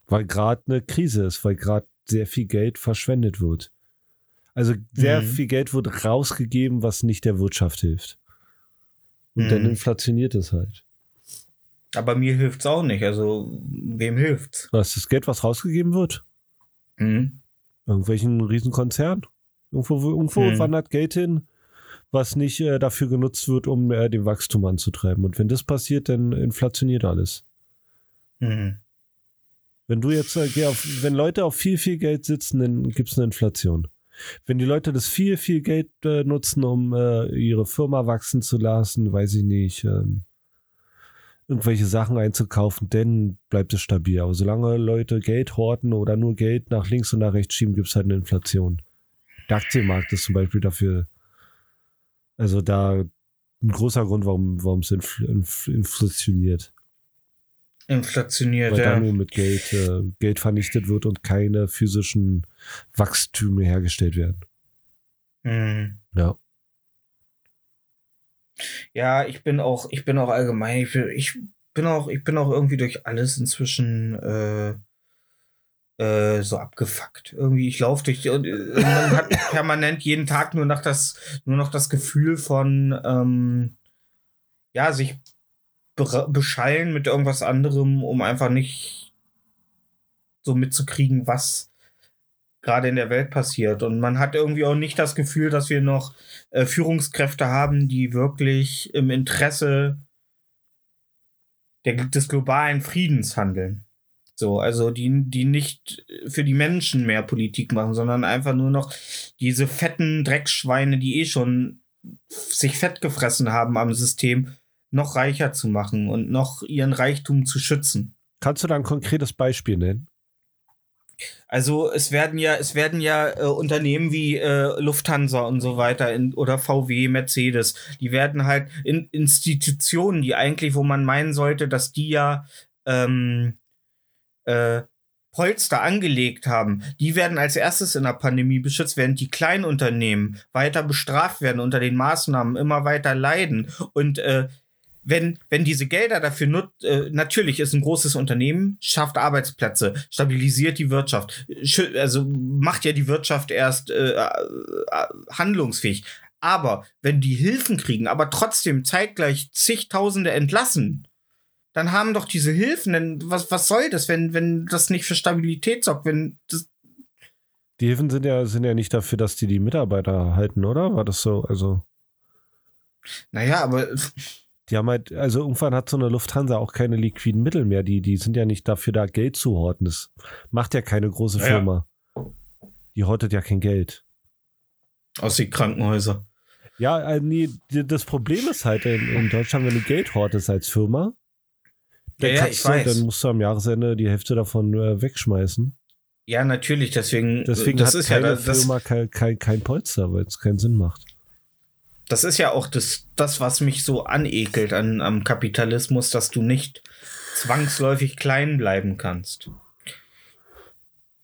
Weil gerade eine Krise ist, weil gerade sehr viel Geld verschwendet wird. Also sehr Mhm. viel Geld wird rausgegeben, was nicht der Wirtschaft hilft. Und dann Mhm. inflationiert es halt. Aber mir hilft's auch nicht. Also, wem hilft's? Was ist das Geld, was rausgegeben wird? Hm. Irgendwelchen Riesenkonzern? Irgendwo, irgendwo Mhm. wandert Geld hin, was nicht äh, dafür genutzt wird, um äh, den Wachstum anzutreiben. Und wenn das passiert, dann inflationiert alles. Hm. Wenn du jetzt, äh, auf, wenn Leute auf viel, viel Geld sitzen, dann gibt es eine Inflation. Wenn die Leute das viel, viel Geld äh, nutzen, um äh, ihre Firma wachsen zu lassen, weiß ich nicht, ähm, irgendwelche Sachen einzukaufen, dann bleibt es stabil. Aber solange Leute Geld horten oder nur Geld nach links und nach rechts schieben, gibt es halt eine Inflation. Der Aktienmarkt ist zum Beispiel dafür, also da ein großer Grund, warum warum es infl inf inflationiert. Inflationiert, Weil da ja. nur mit Geld, äh, Geld vernichtet wird und keine physischen Wachstüme hergestellt werden. Hm. Ja. Ja, ich bin auch, ich bin auch allgemein, ich bin, ich bin auch, ich bin auch irgendwie durch alles inzwischen äh, äh, so abgefuckt. Irgendwie, ich laufe durch, und äh, man hat permanent jeden Tag nur noch das, nur noch das Gefühl von, ähm, ja, sich be beschallen mit irgendwas anderem, um einfach nicht so mitzukriegen, was gerade in der Welt passiert. Und man hat irgendwie auch nicht das Gefühl, dass wir noch äh, Führungskräfte haben, die wirklich im Interesse der, des globalen Friedens handeln. So, also die, die nicht für die Menschen mehr Politik machen, sondern einfach nur noch diese fetten Dreckschweine, die eh schon sich fett gefressen haben am System, noch reicher zu machen und noch ihren Reichtum zu schützen. Kannst du da ein konkretes Beispiel nennen? Also es werden ja, es werden ja äh, Unternehmen wie äh, Lufthansa und so weiter in, oder VW, Mercedes, die werden halt in Institutionen, die eigentlich, wo man meinen sollte, dass die ja ähm, äh, Polster angelegt haben, die werden als erstes in der Pandemie beschützt, während die Kleinunternehmen weiter bestraft werden unter den Maßnahmen, immer weiter leiden. Und äh, wenn, wenn diese Gelder dafür nutzt, äh, natürlich ist ein großes Unternehmen, schafft Arbeitsplätze, stabilisiert die Wirtschaft, also macht ja die Wirtschaft erst äh, äh, handlungsfähig. Aber wenn die Hilfen kriegen, aber trotzdem zeitgleich zigtausende entlassen, dann haben doch diese Hilfen, denn was, was soll das, wenn, wenn das nicht für Stabilität sorgt, wenn das, Die Hilfen sind ja, sind ja nicht dafür, dass die die Mitarbeiter halten, oder? War das so? Also, naja, aber die haben halt, also irgendwann hat so eine Lufthansa auch keine liquiden Mittel mehr. Die, die sind ja nicht dafür da, Geld zu horten. Das macht ja keine große Ja. Firma. Die hortet ja kein Geld. aus die Krankenhäuser. Ja, äh, nee, das Problem ist halt in, in Deutschland, wenn du Geld hortest als Firma, dann, Ja, ja, du, weiß. dann musst du am Jahresende die Hälfte davon äh, wegschmeißen. Ja, natürlich, deswegen, Deswegen das hat ist ja keine das, Firma kein, kein, kein Polster, weil es keinen Sinn macht. Das ist ja auch das, das, was mich so anekelt an, am Kapitalismus, dass du nicht zwangsläufig klein bleiben kannst.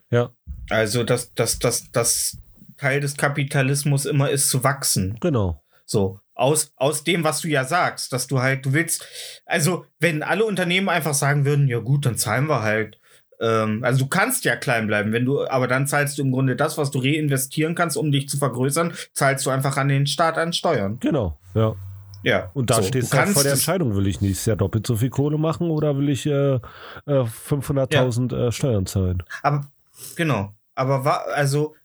Ja, Also, dass dass dass das Teil des Kapitalismus immer ist zu wachsen. genau. So, aus, aus dem, was du ja sagst, dass du halt, du willst, also, wenn alle Unternehmen einfach sagen würden, ja gut, dann zahlen wir halt. Ähm, also, du kannst ja klein bleiben, wenn du, aber dann zahlst du im Grunde das, was du reinvestieren kannst, um dich zu vergrößern, zahlst du einfach an den Staat an Steuern. Genau, ja. Ja. Und da so, stehst du halt vor der Entscheidung, will ich nicht ja doppelt so viel Kohle machen oder will ich äh, äh, 500.000 äh, Steuern zahlen? Aber, genau. Aber war, also,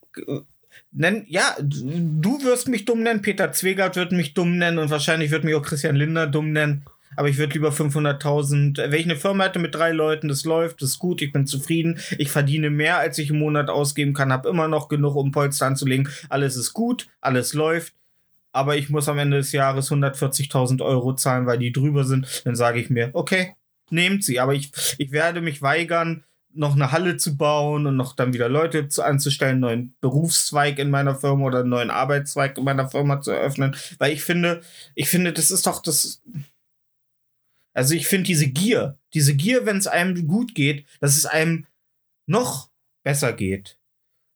nenn, ja, du wirst mich dumm nennen, Peter Zwegert wird mich dumm nennen und wahrscheinlich wird mich auch Christian Linder dumm nennen. Aber ich würde lieber 500.000, äh, wenn ich eine Firma hätte mit drei Leuten, das läuft, das ist gut, ich bin zufrieden, ich verdiene mehr, als ich im Monat ausgeben kann, habe immer noch genug, um Polster anzulegen, alles ist gut, alles läuft, aber ich muss am Ende des Jahres 140.000 Euro zahlen, weil die drüber sind, dann sage ich mir, okay, nehmt sie, aber ich, ich werde mich weigern, noch eine Halle zu bauen und noch dann wieder Leute zu, anzustellen, einen neuen Berufszweig in meiner Firma oder einen neuen Arbeitszweig in meiner Firma zu eröffnen, weil ich finde, ich finde, das ist doch das. Also ich finde diese Gier, diese Gier, wenn es einem gut geht, dass es einem noch besser geht.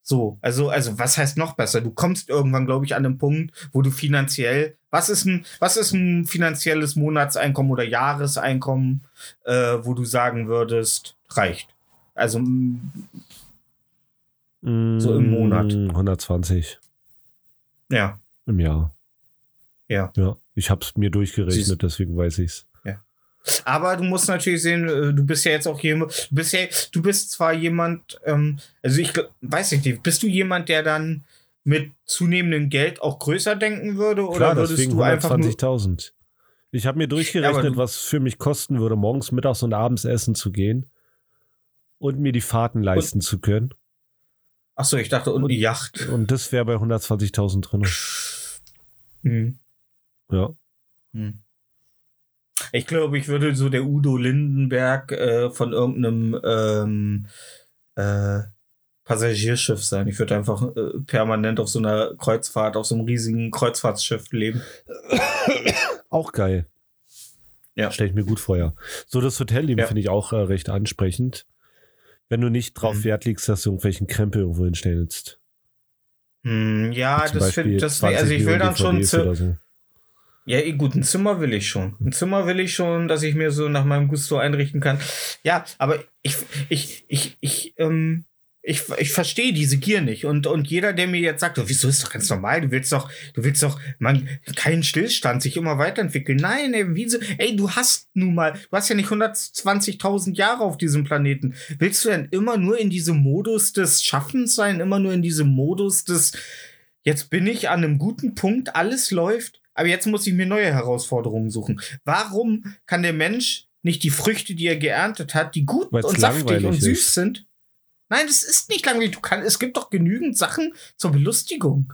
So, also, also was heißt noch besser? Du kommst irgendwann, glaube ich, an den Punkt, wo du finanziell, was ist ein, was ist ein finanzielles Monatseinkommen oder Jahreseinkommen, äh, wo du sagen würdest, reicht? Also mm, So im Monat. 120 ja, im Jahr. Ja. Ja, ich habe es mir durchgerechnet, Siehst- deswegen weiß ich's. Aber du musst natürlich sehen, äh, du bist ja jetzt auch jemand, du bist ja, du bist zwar jemand, ähm, also ich weiß nicht, bist du jemand, der dann mit zunehmendem Geld auch größer denken würde? Oder Klar, würdest deswegen du einfach nur. 120.000. Ich habe mir durchgerechnet, Ja, was für mich kosten würde, morgens, mittags und abends essen zu gehen und mir die Fahrten leisten zu können. Achso, ich dachte, und eine Yacht. Und das wäre bei 120.000 drin. Hm. Ja. Hm. Ich glaube, ich würde so der Udo Lindenberg äh, von irgendeinem ähm, äh, Passagierschiff sein. Ich würde einfach äh, permanent auf so einer Kreuzfahrt, auf so einem riesigen Kreuzfahrtschiff leben. Auch geil. Ja. Stell ich mir gut vor, ja. So, das Hotelleben Ja. finde ich auch äh, recht ansprechend. Wenn du nicht drauf Mhm. Wert legst, dass du irgendwelchen Krempel irgendwo hinstellst. Hm, ja, das finde will- also ich will dann schon DVDs oder so. Ja, eh, gut, ein Zimmer will ich schon. Ein Zimmer will ich schon, dass ich mir so nach meinem Gusto einrichten kann. Ja, aber ich, ich, ich, ich, ähm, ich, ich verstehe diese Gier nicht. Und, und jeder, der mir jetzt sagt, oh, wieso ist doch ganz normal, du willst doch, du willst doch, man, keinen Stillstand, sich immer weiterentwickeln. Nein, ey, wieso, ey, du hast nun mal, du hast ja nicht 120.000 Jahre auf diesem Planeten. Willst du denn immer nur in diesem Modus des Schaffens sein, immer nur in diesem Modus des, jetzt bin ich an einem guten Punkt, alles läuft, aber jetzt muss ich mir neue Herausforderungen suchen. Warum kann der Mensch nicht die Früchte, die er geerntet hat, die gut Weil's und saftig und süß ist. sind? Nein, das ist nicht langweilig. Du kann, es gibt doch genügend Sachen zur Belustigung.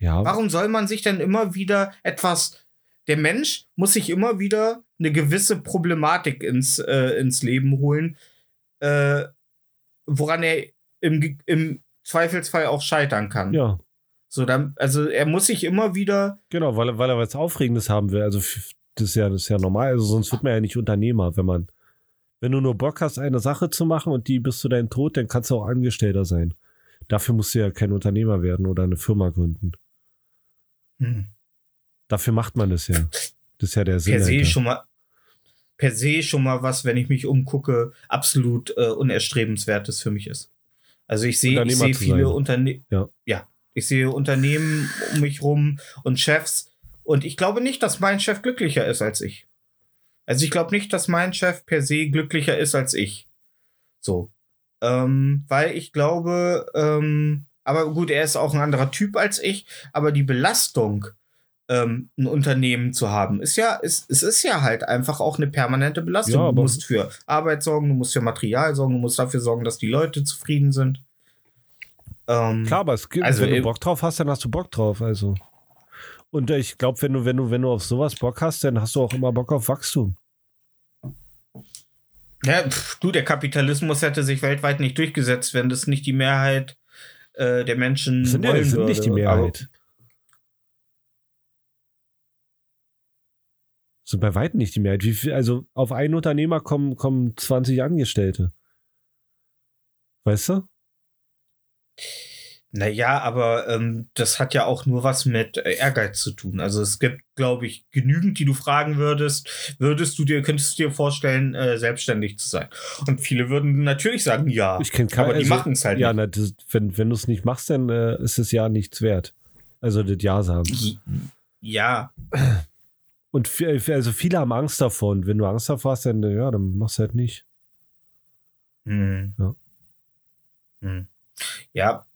Ja, Warum soll man sich denn immer wieder etwas. Der Mensch muss sich immer wieder eine gewisse Problematik ins, äh, ins Leben holen, äh, woran er im, im Zweifelsfall auch scheitern kann. ja, So, dann, also er muss sich immer wieder. genau, weil, er- weil er was Aufregendes haben will. Also das ist ja, das ist ja normal. Also sonst wird man ja nicht Unternehmer, wenn man, wenn du nur Bock hast, eine Sache zu machen und die bis zu deinem Tod, dann kannst du auch Angestellter sein. Dafür musst du ja kein Unternehmer werden oder eine Firma gründen. Hm. Dafür macht man das ja. Das ist ja der Sinn. per se schon mal per se schon mal was, wenn ich mich umgucke, absolut äh, unerstrebenswertes für mich ist. Also ich sehe zu viele. Unternehmen, Ja. ja, ich sehe Unternehmen um mich rum und Chefs und ich glaube nicht, dass mein Chef glücklicher ist als ich. Also ich glaube nicht, dass mein Chef per se glücklicher ist als ich. So, ähm, weil ich glaube, ähm, aber gut, er ist auch ein anderer Typ als ich, aber die Belastung ähm, ein Unternehmen zu haben. Ist ja, ist, es ist ja halt einfach auch eine permanente Belastung. Ja, du musst für Arbeit sorgen, du musst für Material sorgen, du musst dafür sorgen, dass die Leute zufrieden sind. Ähm, Klar, aber es gibt, Also wenn du Bock drauf hast, dann hast du Bock drauf. Also. Und ich glaube, wenn du, wenn du, wenn du auf sowas Bock hast, dann hast du auch immer Bock auf Wachstum. Ja, pff, du, der Kapitalismus hätte sich weltweit nicht durchgesetzt, wenn das nicht die Mehrheit äh, der Menschen Das sind ja wollen das sind würde. nicht die Mehrheit. Das sind bei weitem nicht die Mehrheit. Wie viel, also auf einen Unternehmer kommen, kommen 20 Angestellte. Weißt du? Naja, aber ähm, das hat ja auch nur was mit äh, Ehrgeiz zu tun. Also es gibt, glaube ich, genügend, die du fragen würdest, würdest du dir, könntest du dir vorstellen, äh, selbstständig zu sein? Und viele würden natürlich sagen, ja. Ich kenne keine. aber die also, machen es halt Ja, nicht. das, wenn, wenn du es nicht machst, dann äh, ist es ja nichts wert. Also das Ja sagen. Ja, Und also viele haben Angst davor. Und wenn du Angst davor hast, dann, äh, ja, dann machst du halt nicht. Hm. Ja. Hm. Ja.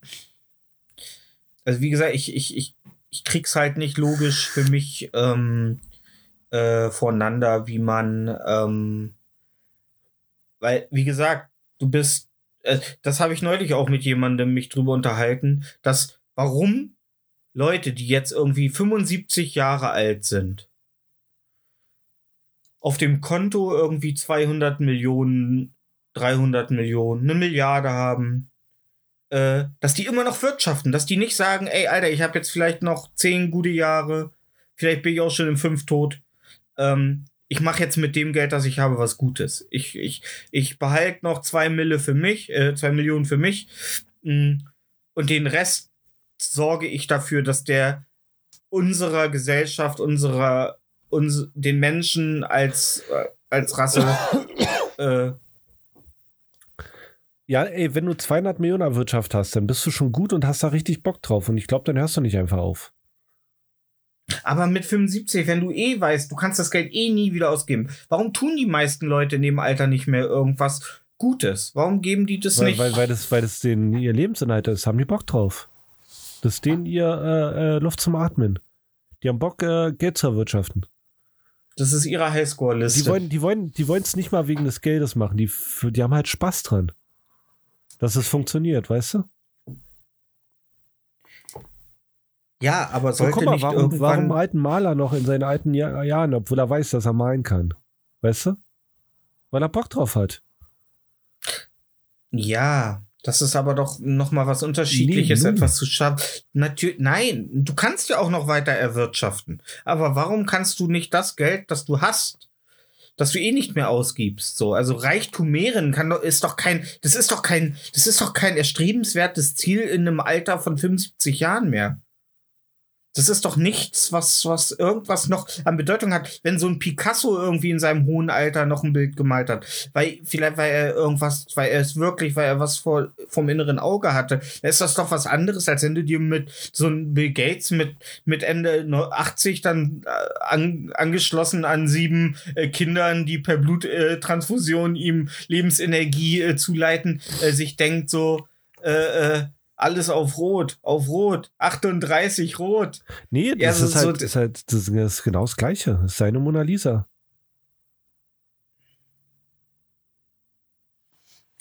Also wie gesagt, ich, ich, ich, ich krieg's halt nicht logisch für mich ähm, äh, voneinander, wie man, ähm, weil, wie gesagt, du bist, äh, das habe ich neulich auch mit jemandem mich drüber unterhalten, dass warum Leute, die jetzt irgendwie 75 Jahre alt sind, auf dem Konto irgendwie 200 Millionen 300 Millionen, eine Milliarde haben, äh, dass die immer noch wirtschaften, dass die nicht sagen, ey, Alter, ich habe jetzt vielleicht noch zehn gute Jahre, vielleicht bin ich auch schon im fünf tot. Ähm, ich mache jetzt mit dem Geld, das ich habe, was Gutes. Ich, ich, ich behalte noch zwei Mille für mich, äh, zwei Millionen für mich. Mm, und den Rest sorge ich dafür, dass der unserer Gesellschaft, unserer, uns, den Menschen als, äh, als Rasse äh, Ja, ey, wenn du 200 Millionen Wirtschaft hast, dann bist du schon gut und hast da richtig Bock drauf. Und ich glaube, dann hörst du nicht einfach auf. Aber mit 75, wenn du eh weißt, du kannst das Geld eh nie wieder ausgeben. Warum tun die meisten Leute in dem Alter nicht mehr irgendwas Gutes? Warum geben die das Weil, nicht? weil, weil, das, weil das denen ihr Lebensinhalt ist, haben die Bock drauf. Das ist denen ihr äh, äh, Luft zum Atmen. Die haben Bock, äh, Geld zu erwirtschaften. das ist ihre Die Highscore-Liste. die wollen, die wollen es nicht mal wegen des Geldes machen. Die, die haben halt Spaß dran. Dass es funktioniert, weißt du? Ja, aber So, sollte guck mal, nicht warum, irgendwann. warum malt ein Maler noch in seinen alten Jahr, Jahren, obwohl er weiß, dass er malen kann? Weißt du? Weil er Bock drauf hat. Ja, das ist aber doch noch mal was Unterschiedliches, Nee, etwas zu schaffen. Natürlich, nein, du kannst ja auch noch weiter erwirtschaften. Aber warum kannst du nicht das Geld, das du hast, das du eh nicht mehr ausgibst? So, also Reichtum mehren kann ist doch kein, das ist doch kein, das ist doch kein erstrebenswertes Ziel in einem Alter von 75 Jahren mehr. Das ist doch nichts, was, was irgendwas noch an Bedeutung hat, wenn so ein Picasso irgendwie in seinem hohen Alter noch ein Bild gemalt hat. Weil, vielleicht, weil er irgendwas, weil er es wirklich, weil er was vor, vom inneren Auge hatte. Ist das doch was anderes, als wenn du dir mit so einem Bill Gates mit, mit Ende 80 dann äh, an, angeschlossen an sieben äh, Kindern, die per Bluttransfusion äh, ihm Lebensenergie äh, zuleiten, äh, sich denkt so, äh, äh, alles auf Rot, auf Rot, 38 Rot. Nee, Ja, das, so- ist, halt, so- ist halt, das ist genau das Gleiche. Das ist seine Mona Lisa.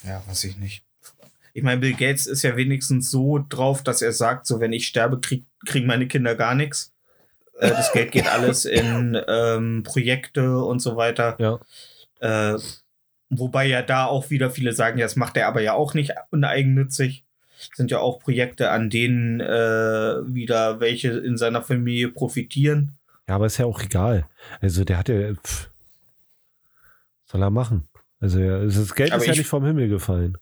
Ja, weiß ich nicht. Ich meine, Bill Gates ist ja wenigstens so drauf, dass er sagt, so wenn ich sterbe, krieg, kriegen meine Kinder gar nichts. Äh, das Geld geht alles in ähm, Projekte und so weiter. Ja. Äh, wobei ja da auch wieder viele sagen, ja, das macht er aber ja auch nicht uneigennützig. Sind ja auch Projekte, an denen äh, wieder welche in seiner Familie profitieren. Ja, aber ist ja auch egal. Also der hat ja. Pff, soll er machen. Also ja, das Geld Aber ist ja ich- nicht vom Himmel gefallen.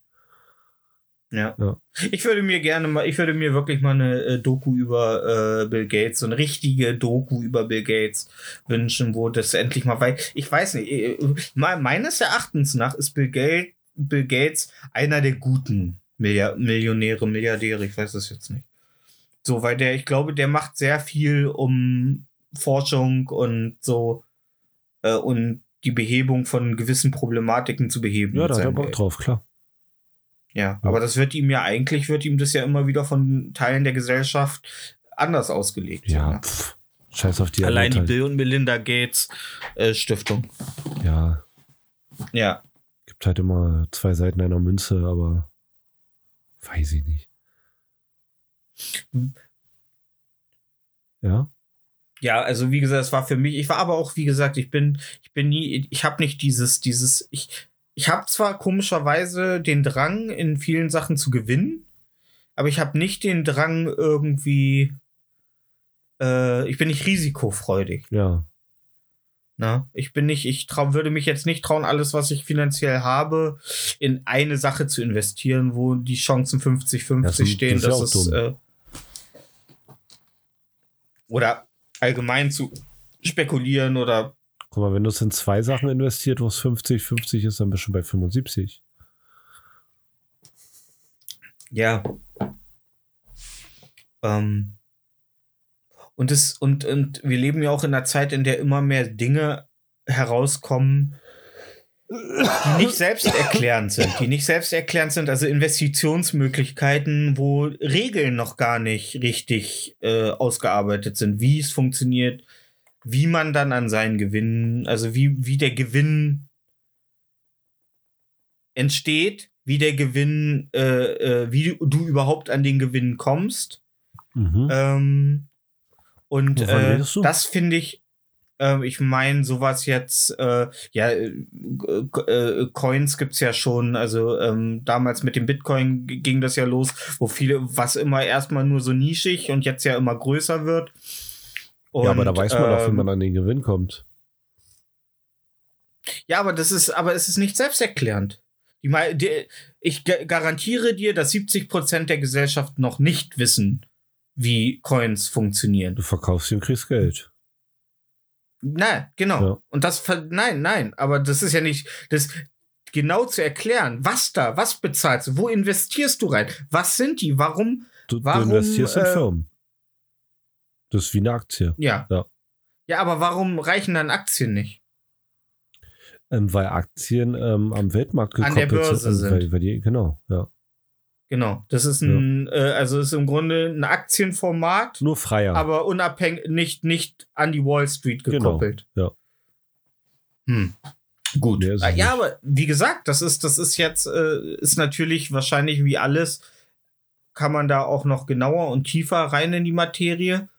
Ja. Ja. Ich würde mir gerne mal, ich würde mir wirklich mal eine äh, Doku über äh, Bill Gates, so eine richtige Doku über Bill Gates wünschen, wo das endlich mal, weil ich weiß nicht, äh, me- meines Erachtens nach ist Bill, Gates, Bill Gates einer der guten Milliard Millionäre, Milliardäre, ich weiß es jetzt nicht. So, weil der, ich glaube, der macht sehr viel um Forschung und so äh, und die Behebung von gewissen Problematiken zu beheben. Ja, da hat er Bock drauf, klar. Ja, aber das wird ihm ja eigentlich, wird ihm das ja immer wieder von Teilen der Gesellschaft anders ausgelegt. Ja, so, ne? pff, scheiß auf die Allein die anderen Bill und Melinda Gates äh, Stiftung. Ja, Ja. gibt halt immer zwei Seiten einer Münze, aber weiß ich nicht. Ja, Ja, also wie gesagt, es war für mich, ich war aber auch, wie gesagt, ich bin, ich bin nie, ich habe nicht dieses, dieses, ich, ich habe zwar komischerweise den Drang, in vielen Sachen zu gewinnen, aber ich habe nicht den Drang irgendwie, äh, ich bin nicht risikofreudig. ja. Na, ich bin nicht, ich trau, würde mich jetzt nicht trauen, alles, was ich finanziell habe, in eine Sache zu investieren, wo die Chancen 50-50 Das stehen. das ist äh, allgemein zu spekulieren oder Guck mal, wenn du es in zwei Sachen investiert, wo es 50-50 ist, dann bist du bei 75. ja. Ähm, und es, und, und wir leben ja auch in einer Zeit, in der immer mehr Dinge herauskommen, die nicht selbsterklärend sind, die nicht selbsterklärend sind, also Investitionsmöglichkeiten, wo Regeln noch gar nicht richtig äh, ausgearbeitet sind, wie es funktioniert, wie man dann an seinen Gewinn, also wie, wie der Gewinn entsteht, wie der Gewinn, äh, äh, wie du, du überhaupt an den Gewinn kommst. Mhm. Ähm, und äh, das finde ich, ähm, ich meine, sowas jetzt, äh, ja, äh, äh, Coins gibt's ja schon, also ähm, damals mit dem Bitcoin ging das ja los, wo viele, was immer erstmal nur so nischig und jetzt ja immer größer wird. Und, ja, aber da weiß man doch, wie ähm, man an den Gewinn kommt. Ja, aber das ist, aber es ist nicht selbsterklärend. Die, die, ich ga- garantiere dir, dass 70% der Gesellschaft noch nicht wissen, wie Coins funktionieren. Du verkaufst sie und kriegst Geld. Nein, genau. Ja. Und das, nein, nein, aber das ist ja nicht, das genau zu erklären, was da, was bezahlst du, wo investierst du rein, was sind die, warum, Du, Warum, du investierst in äh, Firmen. Das ist wie eine Aktie. ja. Ja. Ja, aber warum reichen dann Aktien nicht? Ähm, weil Aktien ähm, am Weltmarkt An der gekoppelt Börse sind. Weil, sind. weil die, genau, ja. Genau, das ist ein, äh, also ist im Grunde ein Aktienformat, Nur freier. aber unabhängig, nicht, nicht an die Wall Street Genau, gekoppelt. ja. Hm. Gut. Ah, ja, nicht. aber wie gesagt, das ist, das ist jetzt, äh, ist natürlich wahrscheinlich wie alles, kann man da auch noch genauer und tiefer rein in die Materie.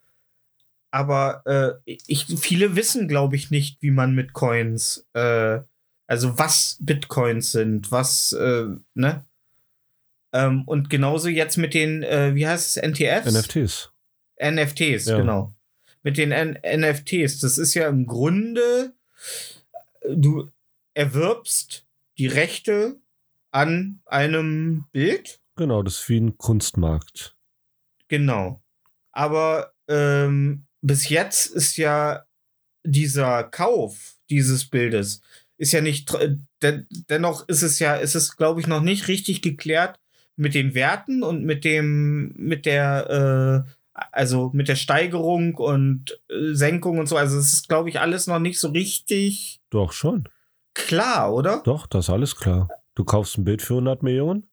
Aber äh, ich, viele wissen, glaube ich, nicht, wie man mit Coins, äh, also was Bitcoins sind, was, äh, ne? Ähm, und genauso jetzt mit den, äh, wie heißt es, NTFs? NFTs. NFTs, Ja. genau. Mit den N NFTs, das ist ja im Grunde, du erwirbst die Rechte an einem Bild, Genau, das ist wie ein Kunstmarkt. genau. Aber ähm, bis jetzt ist ja dieser Kauf dieses Bildes ist ja nicht, tr- den, dennoch ist es ja, ist es glaube ich noch nicht richtig geklärt mit den Werten und mit dem, mit der, äh, also mit der Steigerung und äh, Senkung und so. Also es ist glaube ich alles noch nicht so richtig Doch schon. klar, oder? Doch, das ist alles klar. Du kaufst ein Bild für 100 Millionen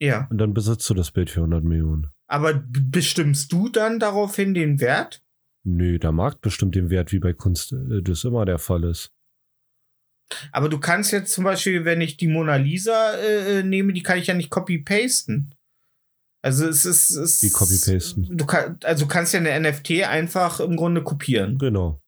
Ja. und dann besitzt du das Bild für 100 Millionen. Aber bestimmst du dann daraufhin den Wert? Nö, der Markt bestimmt den Wert, wie bei Kunst äh, das immer der Fall ist. Aber du kannst jetzt zum Beispiel, wenn ich die Mona Lisa äh, äh, nehme, die kann ich ja nicht copy-pasten. Also es ist. Es Wie copy-pasten? Du kann, also du kannst ja eine NFT einfach im Grunde kopieren. Genau.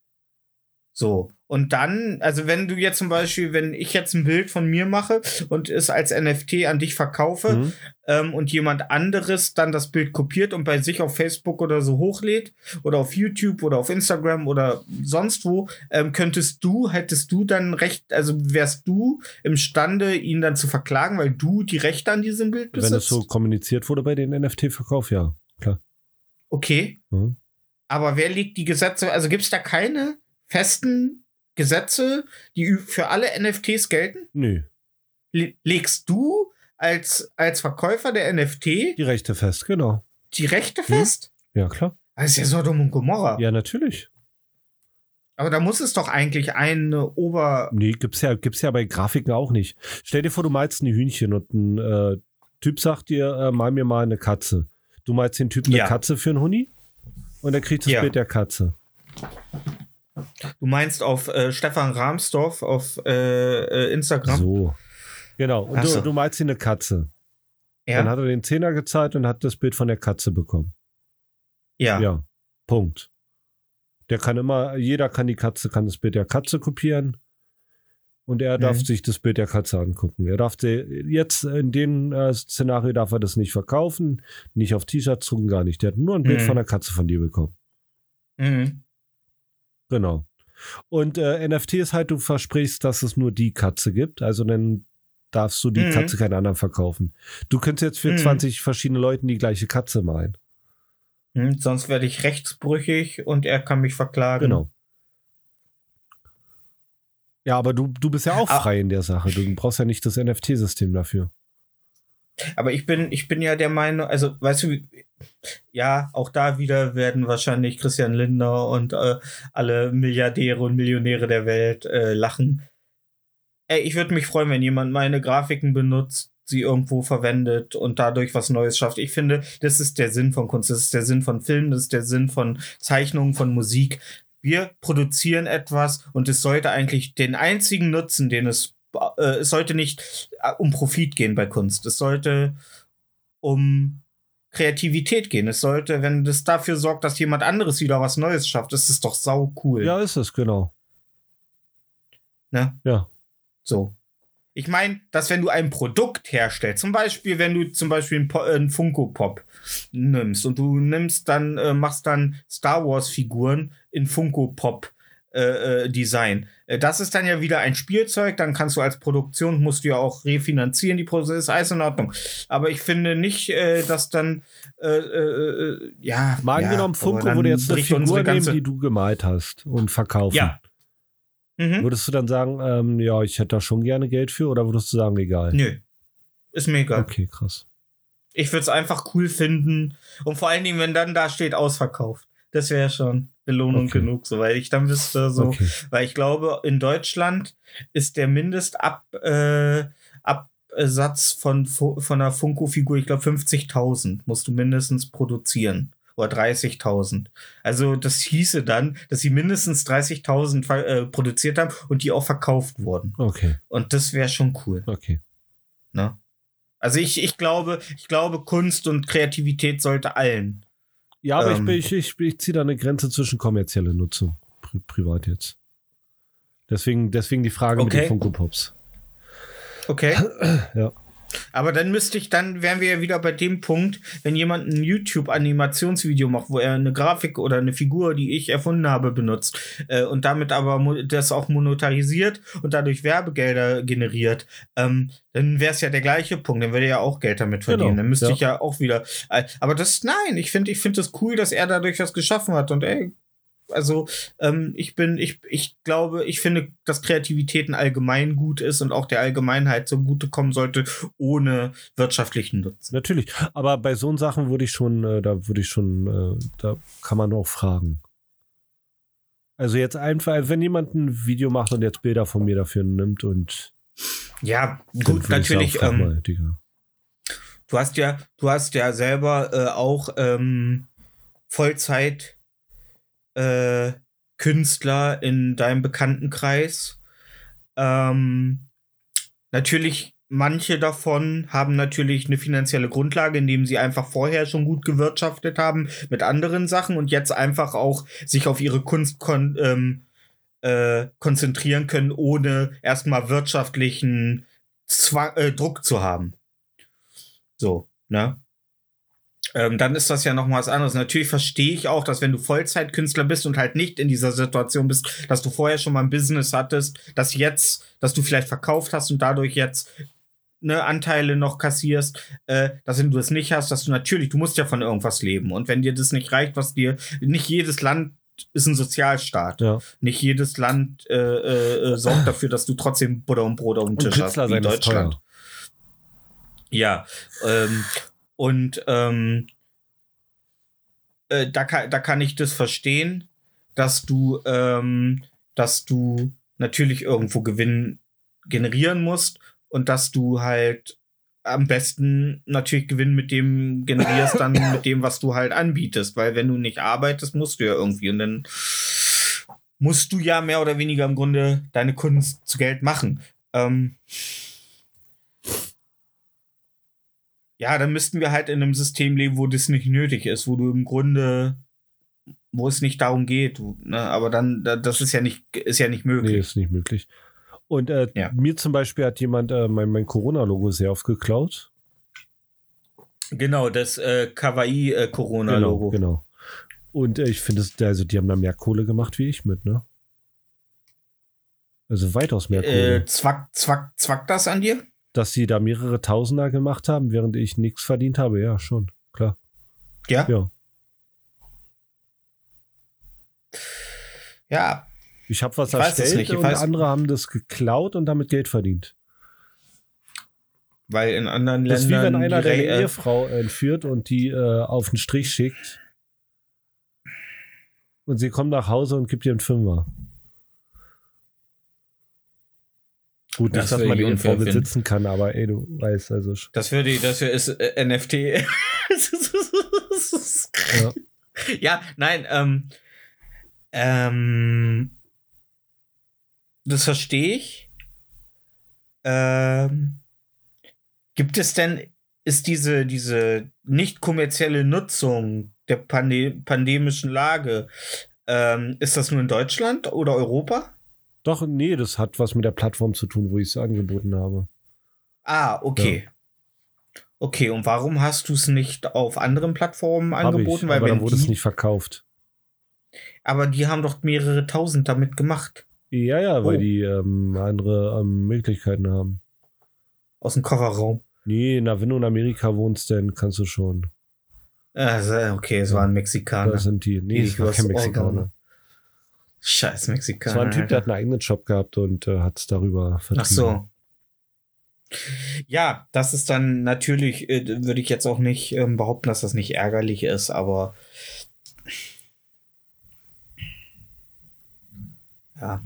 So. Und dann, also wenn du jetzt zum Beispiel, wenn ich jetzt ein Bild von mir mache und es als NFT an dich verkaufe Mhm. ähm, und jemand anderes dann das Bild kopiert und bei sich auf Facebook oder so hochlädt oder auf YouTube oder auf Instagram oder sonst wo, ähm, könntest du, hättest du dann Recht, also wärst du imstande, ihn dann zu verklagen, weil du die Rechte an diesem Bild besitzt? Wenn es so kommuniziert wurde bei den NFT-Verkauf, ja, klar. Okay. Mhm. Aber wer legt die Gesetze? Also gibt es da keine festen Gesetze, die für alle NFTs gelten? Nö, Le legst du als, als Verkäufer der NFT die Rechte fest, genau. die Rechte fest? Ja, klar. Das ist ja Sodom und Gomorra. Ja, natürlich. Aber da muss es doch eigentlich eine Ober. Nee, gibt's ja, gibt's ja bei Grafiken auch nicht. Stell dir vor, du malst ein Hühnchen und ein äh, Typ sagt dir, äh, mal mir mal eine Katze. Du malst den Typen Ja. eine Katze für einen Huni und er kriegt das Ja. Bild der Katze. Du meinst auf äh, Stefan Rahmsdorf auf äh, äh, Instagram? So. Genau. Und Ach so. du, du malst ihm eine Katze. ja. Dann hat er den Zehner gezahlt und hat das Bild von der Katze bekommen. ja. Ja. Punkt. Der kann immer, jeder kann die Katze, kann das Bild der Katze kopieren. Und er darf Mhm. sich das Bild der Katze angucken. Er darf sie, jetzt in dem äh, Szenario darf er das nicht verkaufen, nicht auf T-Shirts drucken, gar nicht. Der hat nur ein Bild Mhm. von der Katze von dir bekommen. Mhm. Genau. Und äh, NFT ist halt, du versprichst, dass es nur die Katze gibt. Also dann darfst du die Mhm. Katze keinen anderen verkaufen. Du könntest jetzt für Mhm. 20 verschiedene Leuten die gleiche Katze malen. Hm, sonst werde ich rechtsbrüchig und er kann mich verklagen. Genau. Ja, aber du, du bist ja auch Ah. frei in der Sache. Du brauchst ja nicht das NFT-System dafür. Aber ich bin, ich bin ja der Meinung, also weißt du, ja, auch da wieder werden wahrscheinlich Christian Lindner und äh, alle Milliardäre und Millionäre der Welt äh, lachen. Ey, ich würde mich freuen, wenn jemand meine Grafiken benutzt, sie irgendwo verwendet und dadurch was Neues schafft. Ich finde, das ist der Sinn von Kunst, das ist der Sinn von Film, das ist der Sinn von Zeichnungen, von Musik. Wir produzieren etwas und es sollte eigentlich den einzigen Nutzen, den es, äh, es sollte nicht äh, um Profit gehen bei Kunst. Es sollte um Kreativität gehen. Es sollte, wenn das dafür sorgt, dass jemand anderes wieder was Neues schafft, ist doch sau cool. Ja, ist es, genau. Ne? Ja. So. Ich meine, dass wenn du ein Produkt herstellst, zum Beispiel, wenn du zum Beispiel äh, einen Funko Pop nimmst und du nimmst dann, äh, machst dann Star Wars Figuren in Funko Pop äh, äh, Design. Äh, Das ist dann ja wieder ein Spielzeug, dann kannst du als Produktion, musst du ja auch refinanzieren, die Produktion ist alles in Ordnung. Aber ich finde nicht, äh, dass dann, äh, äh, ja. Mal ja, angenommen, aber Funko würde jetzt eine Figur nehmen, die du gemalt hast und verkaufen. Ja. Mhm. Würdest du dann sagen, ähm, ja, ich hätte da schon gerne Geld für oder würdest du sagen, egal? Nö. Ist mir egal. Okay, krass. Ich würde es einfach cool finden. Und vor allen Dingen, wenn dann da steht, ausverkauft. Das wäre schon Belohnung Okay. genug, so weil ich dann wüsste, so. Okay. Weil ich glaube, in Deutschland ist der Mindestab, äh, Absatz von, von einer Funko-Figur, ich glaube 50.000 musst du mindestens produzieren. Oder 30.000. Also das hieße dann, dass sie mindestens 30.000 ver- äh, produziert haben und die auch verkauft wurden. Okay, Und das wäre schon cool. okay. Ne? Also ich, ich glaube, ich glaube, Kunst und Kreativität sollte allen. Ja, aber Ähm. ich, ich, ich, ich ziehe da eine Grenze zwischen kommerzielle Nutzung, pri privat jetzt. Deswegen, deswegen die Frage mit Okay. den Funko Pops. Okay. Ja. Aber dann müsste ich, dann wären wir ja wieder bei dem Punkt, wenn jemand ein YouTube-Animationsvideo macht, wo er eine Grafik oder eine Figur, die ich erfunden habe, benutzt äh, und damit aber das auch monetarisiert und dadurch Werbegelder generiert, ähm, dann wäre es ja der gleiche Punkt. Dann würde er ja auch Geld damit verdienen. Genau, dann müsste ja. ich ja auch wieder. Äh, aber das, nein, ich finde, ich finde es cool, dass er dadurch was geschaffen hat und ey. Also ähm, ich bin, ich, ich glaube, ich finde, dass Kreativität ein allgemein gut ist und auch der Allgemeinheit zugutekommen sollte, ohne wirtschaftlichen Nutzen. Natürlich. Aber bei so Sachen würde ich schon, äh, da würde ich schon, äh, da kann man auch fragen. Also jetzt einfach, wenn jemand ein Video macht und jetzt Bilder von mir dafür nimmt und Ja, gut, sagen, natürlich. frag Ähm, mal, du hast ja, du hast ja selber äh, auch ähm, Vollzeit äh, Künstler in deinem Bekanntenkreis. Ähm, natürlich, manche davon haben natürlich eine finanzielle Grundlage, indem sie einfach vorher schon gut gewirtschaftet haben mit anderen Sachen und jetzt einfach auch sich auf ihre Kunst kon ähm, äh, konzentrieren können, ohne erstmal wirtschaftlichen Zwang äh, Druck zu haben. So, ne? Ähm, dann ist das ja noch mal was anderes. Natürlich verstehe ich auch, dass wenn du Vollzeitkünstler bist und halt nicht in dieser Situation bist, dass du vorher schon mal ein Business hattest, dass jetzt, dass du vielleicht verkauft hast und dadurch jetzt ne, Anteile noch kassierst, äh, dass wenn du es nicht hast, dass du natürlich, du musst ja von irgendwas leben. Und wenn dir das nicht reicht, was dir, nicht jedes Land ist ein Sozialstaat. Ja. Nicht jedes Land äh, äh, sorgt dafür, dass du trotzdem Butter und Brot auf dem Und Tisch hast, Künstler wie Deutschland. teuer. Ja, ähm, und ähm, äh, da, kann, da kann ich das verstehen, dass du, ähm, dass du natürlich irgendwo Gewinn generieren musst und dass du halt am besten natürlich Gewinn mit dem generierst, dann mit dem, was du halt anbietest, weil wenn du nicht arbeitest, musst du ja irgendwie und dann musst du ja mehr oder weniger im Grunde deine Kunst zu Geld machen. Ähm, ja, dann müssten wir halt in einem System leben, wo das nicht nötig ist, wo du im Grunde, wo es nicht darum geht. Ne? Aber dann, da- das ist ja nicht, ist ja nicht möglich. Nee, ist nicht möglich. Und äh, Ja. mir zum Beispiel hat jemand äh, mein, mein Corona-Logo sehr oft geklaut. Genau, das äh, Kawaii äh. Genau, genau. Und äh, ich finde, es- also die haben da mehr Kohle gemacht wie ich mit, ne? Also weitaus mehr Kohle. Äh, zwack, zwack, zwack das an dir? Dass sie da mehrere Tausender gemacht haben, während ich nichts verdient habe, ja, schon, klar. Ja. Ja. Ja. Ich habe was Ich erstellt und andere haben das geklaut und damit Geld verdient. Weil in anderen Das ist wie Ländern. wenn einer deine äh, Ehefrau entführt und die äh, auf den Strich schickt. Und sie kommt nach Hause und gibt ihr einen Fünfer. Gut, nicht, dass man den unfair Vorwitz finden. sitzen kann, aber ey, du weißt also. sch- Das würde ich, das ist äh, NFT. Ja. ja, nein, ähm, ähm, das verstehe ich. Ähm, gibt es denn, ist diese, diese nicht kommerzielle Nutzung der Pande pandemischen Lage, ähm, ist das nur in Deutschland oder Europa? Doch, nee, das hat was mit der Plattform zu tun, wo ich es angeboten habe. Ah, okay. Okay, und warum hast du es nicht auf anderen Plattformen angeboten? ich, aber dann wurde es nicht verkauft. Aber die haben doch mehrere tausend damit gemacht. Ja, ja, weil Oh. die ähm, andere ähm, Möglichkeiten haben. Aus dem Kofferraum. Nee, na, wenn du in Amerika wohnst, dann kannst du schon. Also, okay, es waren Mexikaner. Das sind die. Nee, es war kein übers Oregon. Scheiß Mexikaner. Es war ein Typ, der hat einen eigenen Shop gehabt und äh, hat es darüber vertrieben. Ach so. Ja, das ist dann natürlich, äh, würde ich jetzt auch nicht ähm, behaupten, dass das nicht ärgerlich ist, aber ja.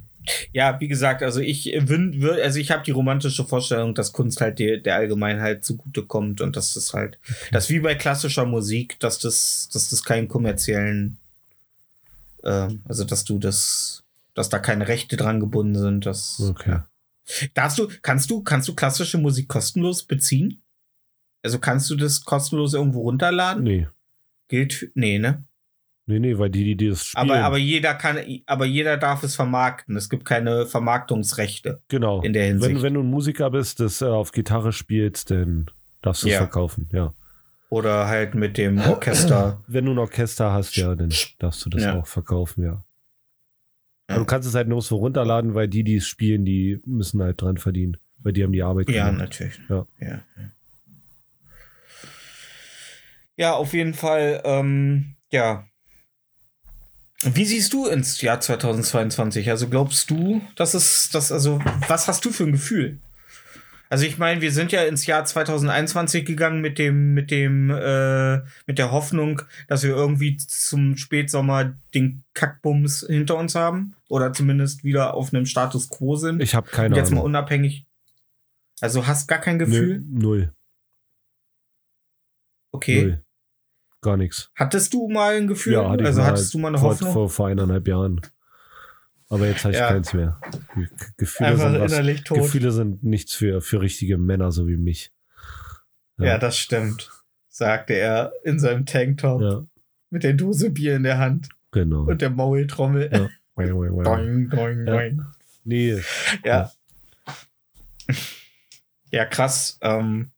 Ja, wie gesagt, also ich also ich habe die romantische Vorstellung, dass Kunst halt der, der Allgemeinheit zugutekommt und dass das halt, das wie bei klassischer Musik, dass das, dass das keinen kommerziellen, ähm, also dass du das, dass da keine Rechte dran gebunden sind, dass Okay. Darfst du, kannst du, kannst du klassische Musik kostenlos beziehen? Also kannst du das kostenlos irgendwo runterladen? Nee. Gilt, für- nee, ne? Nee, nee, weil die, die, die das spielen. Aber, aber jeder kann, aber jeder darf es vermarkten. Es gibt keine Vermarktungsrechte genau. in der Hinsicht. Wenn, wenn du ein Musiker bist, das äh, auf Gitarre spielst, dann darfst du es Ja. verkaufen, ja. Oder halt mit dem Orchester. Wenn du ein Orchester hast, ja, dann darfst du das Ja. auch verkaufen, ja. Aber du kannst es halt nur so runterladen, weil die, die es spielen, die müssen halt dran verdienen. Weil die haben die Arbeit ja, gemacht. natürlich. Ja. ja. Ja, auf jeden Fall, ähm, ja. Wie siehst du ins Jahr 2022? Also glaubst du, dass es, das, also, was hast du für ein Gefühl? Also ich meine, wir sind ja ins Jahr 2021 gegangen mit dem, mit dem, äh, mit der Hoffnung, dass wir irgendwie zum Spätsommer den Kackbums hinter uns haben oder zumindest wieder auf einem Status quo sind. Ich habe keine Und jetzt mal Ahnung. unabhängig. Also hast gar kein Gefühl? Nö, null. Okay. Null. Gar nichts. Hattest du mal ein Gefühl? Ja, hatte ich also mal hattest du mal eine vor, Hoffnung? Vor, vor eineinhalb Jahren. Aber jetzt habe ich Ja. keins mehr. Ge- Gefühle Einfach sind, was, innerlich tot. Gefühle sind nichts für, für richtige Männer, so wie mich. ja. das stimmt. Sagte er in seinem Tanktop Ja, mit der Dose Bier in der Hand genau. und der Maultrommel. Ja. Doing, doing, Ja. doing. Nee, Ja. Ja, krass. Ähm,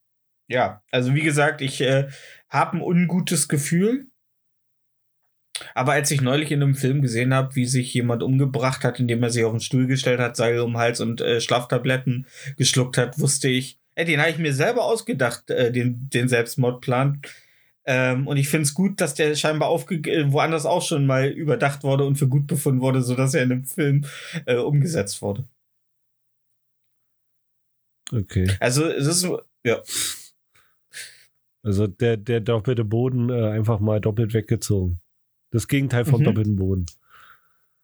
ja, also wie gesagt, ich äh, habe ein ungutes Gefühl. Aber als ich neulich in einem Film gesehen habe, wie sich jemand umgebracht hat, indem er sich auf den Stuhl gestellt hat, Seil um den Hals und äh, Schlaftabletten geschluckt hat, wusste ich, ey, den habe ich mir selber ausgedacht, äh, den, den Selbstmordplan. Ähm, und ich finde es gut, dass der scheinbar aufge äh, woanders auch schon mal überdacht wurde und für gut befunden wurde, sodass er in einem Film äh, umgesetzt wurde. okay. Also es ist ja Also der, der doppelte Boden äh, einfach mal doppelt weggezogen. Das Gegenteil vom Mhm. doppelten Boden.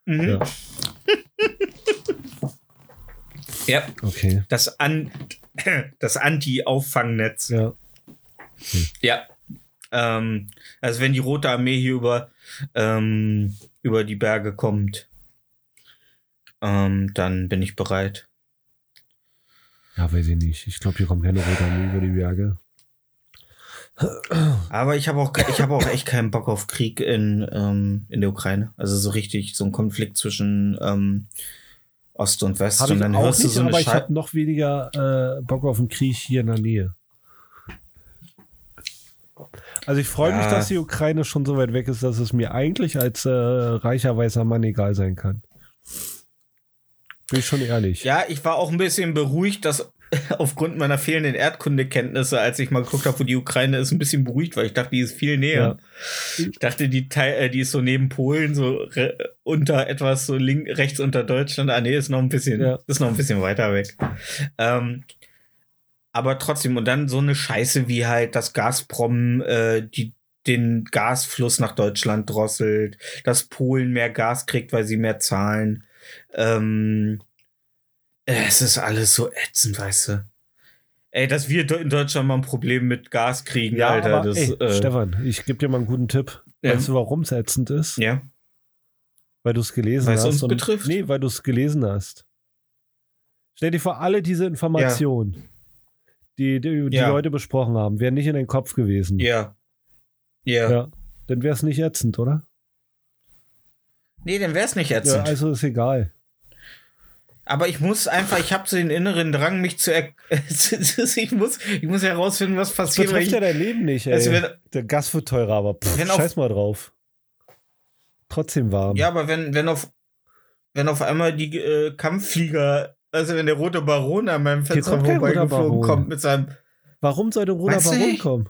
Mhm. Ja. Ja, Okay. das, An das Anti-Auffangnetz. Ja. Ja. Ähm, also wenn die Rote Armee hier über, ähm, über die Berge kommt, ähm, dann bin ich bereit. Ja, weiß ich nicht. Ich glaube, hier kommt keine rote Armee über die Berge. Aber ich habe auch, ich habe auch echt keinen Bock auf Krieg in, ähm, in der Ukraine. Also so richtig so ein Konflikt zwischen ähm, Ost und West. Habe und ich dann auch hörst du nicht, so eine aber ich habe noch weniger äh, Bock auf einen Krieg hier in der Nähe. Also ich freue mich, Ja. dass die Ukraine schon so weit weg ist, dass es mir eigentlich als äh, reicher weißer Mann egal sein kann. Bin ich schon ehrlich. Ja, ich war auch ein bisschen beruhigt, dass aufgrund meiner fehlenden Erdkundekenntnisse, als ich mal geguckt habe, wo die Ukraine ist, ein bisschen beruhigt, weil ich dachte, die ist viel näher. Ich dachte, die, Teil, äh, die ist so neben Polen, so unter etwas so link, rechts unter Deutschland. Ah, nee, ist noch ein bisschen, Ja. ist noch ein bisschen weiter weg. Ähm, aber trotzdem, und dann so eine Scheiße wie halt, dass Gazprom äh, die, den Gasfluss nach Deutschland drosselt, dass Polen mehr Gas kriegt, weil sie mehr zahlen. Ähm, es ist alles so ätzend, weißt du. Ey, dass wir in Deutschland mal ein Problem mit Gas kriegen, Ja, Alter. aber, das, ey, äh, Stefan, ich gebe dir mal einen guten Tipp. Ja. Weißt du, warum es ätzend ist? Ja. Weil du es gelesen Weil es hast. uns betrifft. Nee, weil du es gelesen hast. Stell dir vor, alle diese Informationen, die, die, die Ja. wir heute besprochen haben, wären nicht in deinen Kopf gewesen. Ja. Ja. Ja. Dann wäre es nicht ätzend, oder? Nee, dann wär's nicht Ja, ätzend. also ist egal. Aber ich muss einfach, ich habe so den inneren Drang, mich zu er ich muss, ich muss herausfinden, was Das passiert. betrifft ja dein Leben nicht, ey. Also wenn- Der Gas wird teurer, aber pff, Wenn auf- scheiß mal drauf. trotzdem warm. Ja, aber wenn, wenn auf, wenn auf einmal die äh, Kampfflieger, also wenn der rote Baron an meinem Fenster vorbeigeflogen kommt mit seinem, Warum soll der du Baron nicht? kommen?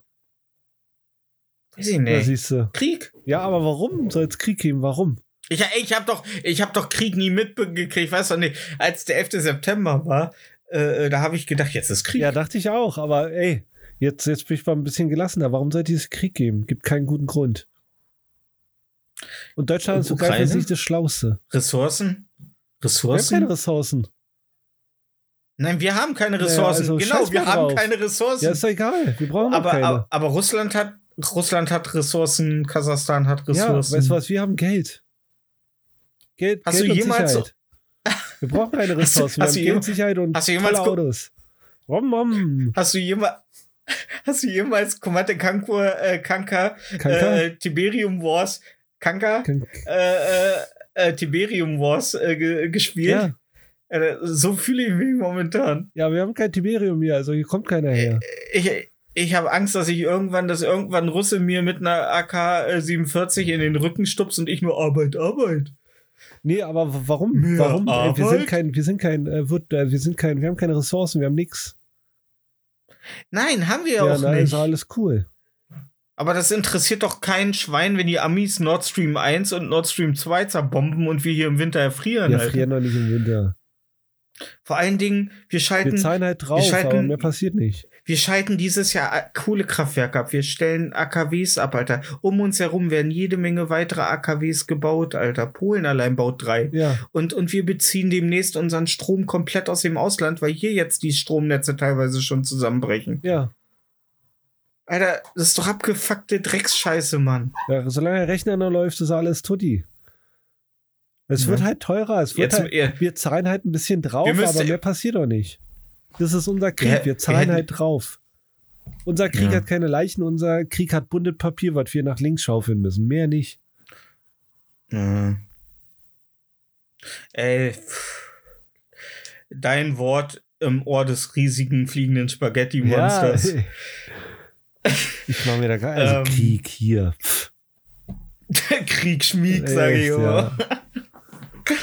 weiß ich Da nicht, siehst du. Krieg. Ja, aber warum soll es Krieg geben? Warum? Ich, ich habe doch, ich hab doch Krieg nie mitgekriegt, weißt du nicht, als der 11. September war, äh, da habe ich gedacht, jetzt ist Krieg. Ja, dachte ich auch, aber ey, jetzt, jetzt bin ich mal ein bisschen gelassener. Warum soll es Krieg geben? Gibt keinen guten Grund. Und Deutschland ist sogar für sich das Schlauste. Ressourcen? Wir haben Ressourcen? keine Ressourcen. Nein, wir haben keine Ressourcen. also genau, wir mal haben drauf. keine Ressourcen. Ja, ist doch egal. Wir brauchen aber, keine. aber, aber Russland hat Russland hat Ressourcen, Kasachstan hat ja, Ressourcen. weißt du was? Wir haben Geld. Geld, Hast Geld du jemals so- Sicherheit. Wir brauchen keine Ressourcen. Wir hast du haben Geld, Sicherheit und hast du jemals tolle Autos. Rom, rom. Hast du jemals Hast du jemals Komate Kankur, äh, Kanka, Kanka? äh, Tiberium Wars, Kanka, Kan- äh, äh, äh, Tiberium Wars äh, ge gespielt? Ja, Äh, so fühle ich mich momentan. ja, wir haben kein Tiberium hier, also hier kommt keiner her. Ich, ich habe Angst, dass ich irgendwann, dass irgendwann Russe mir mit einer AK-47 in den Rücken stupst und ich nur Arbeit, Arbeit. Nee, aber warum? Mehr warum? Ey, wir sind Arbeit? kein, wir sind kein, äh, wird, äh, wir sind kein, wir haben keine Ressourcen, wir haben nix. Nein, haben wir Ja, auch nein, nicht. ist alles cool. Aber das interessiert doch kein Schwein, wenn die Amis Nord Stream 1 und Nord Stream 2 zerbomben und wir hier im Winter erfrieren. Wir Alter. frieren noch nicht im Winter. Vor allen Dingen, wir Wir schalten, zahlen halt drauf, schalten- aber mehr passiert nicht. Wir schalten dieses Jahr Kohlekraftwerke ab. Wir stellen AKWs ab, Alter. Um uns herum werden jede Menge weitere AKWs gebaut, Alter. Polen allein baut drei. Ja, Und, und wir beziehen demnächst unseren Strom komplett aus dem Ausland, weil hier jetzt die Stromnetze teilweise schon zusammenbrechen. ja. Alter, das ist doch abgefuckte Drecksscheiße, Mann. ja solange der Rechner noch läuft, ist alles tutti. Es Ja. wird halt teurer. Es wird Jetzt, halt, wir zahlen halt ein bisschen drauf, müssen- aber mehr passiert doch nicht. Das ist unser Krieg. Wir- zahlen halt drauf. Unser Krieg Ja. hat keine Leichen, unser Krieg hat buntes Papier, was wir nach links schaufeln müssen. Mehr nicht. Ja. Ey, dein Wort im Ohr des riesigen fliegenden Spaghetti-Monsters. Ja, ich mache mir da gar also Ähm, Krieg hier. Krieg schmieg, sage ich immer. ja.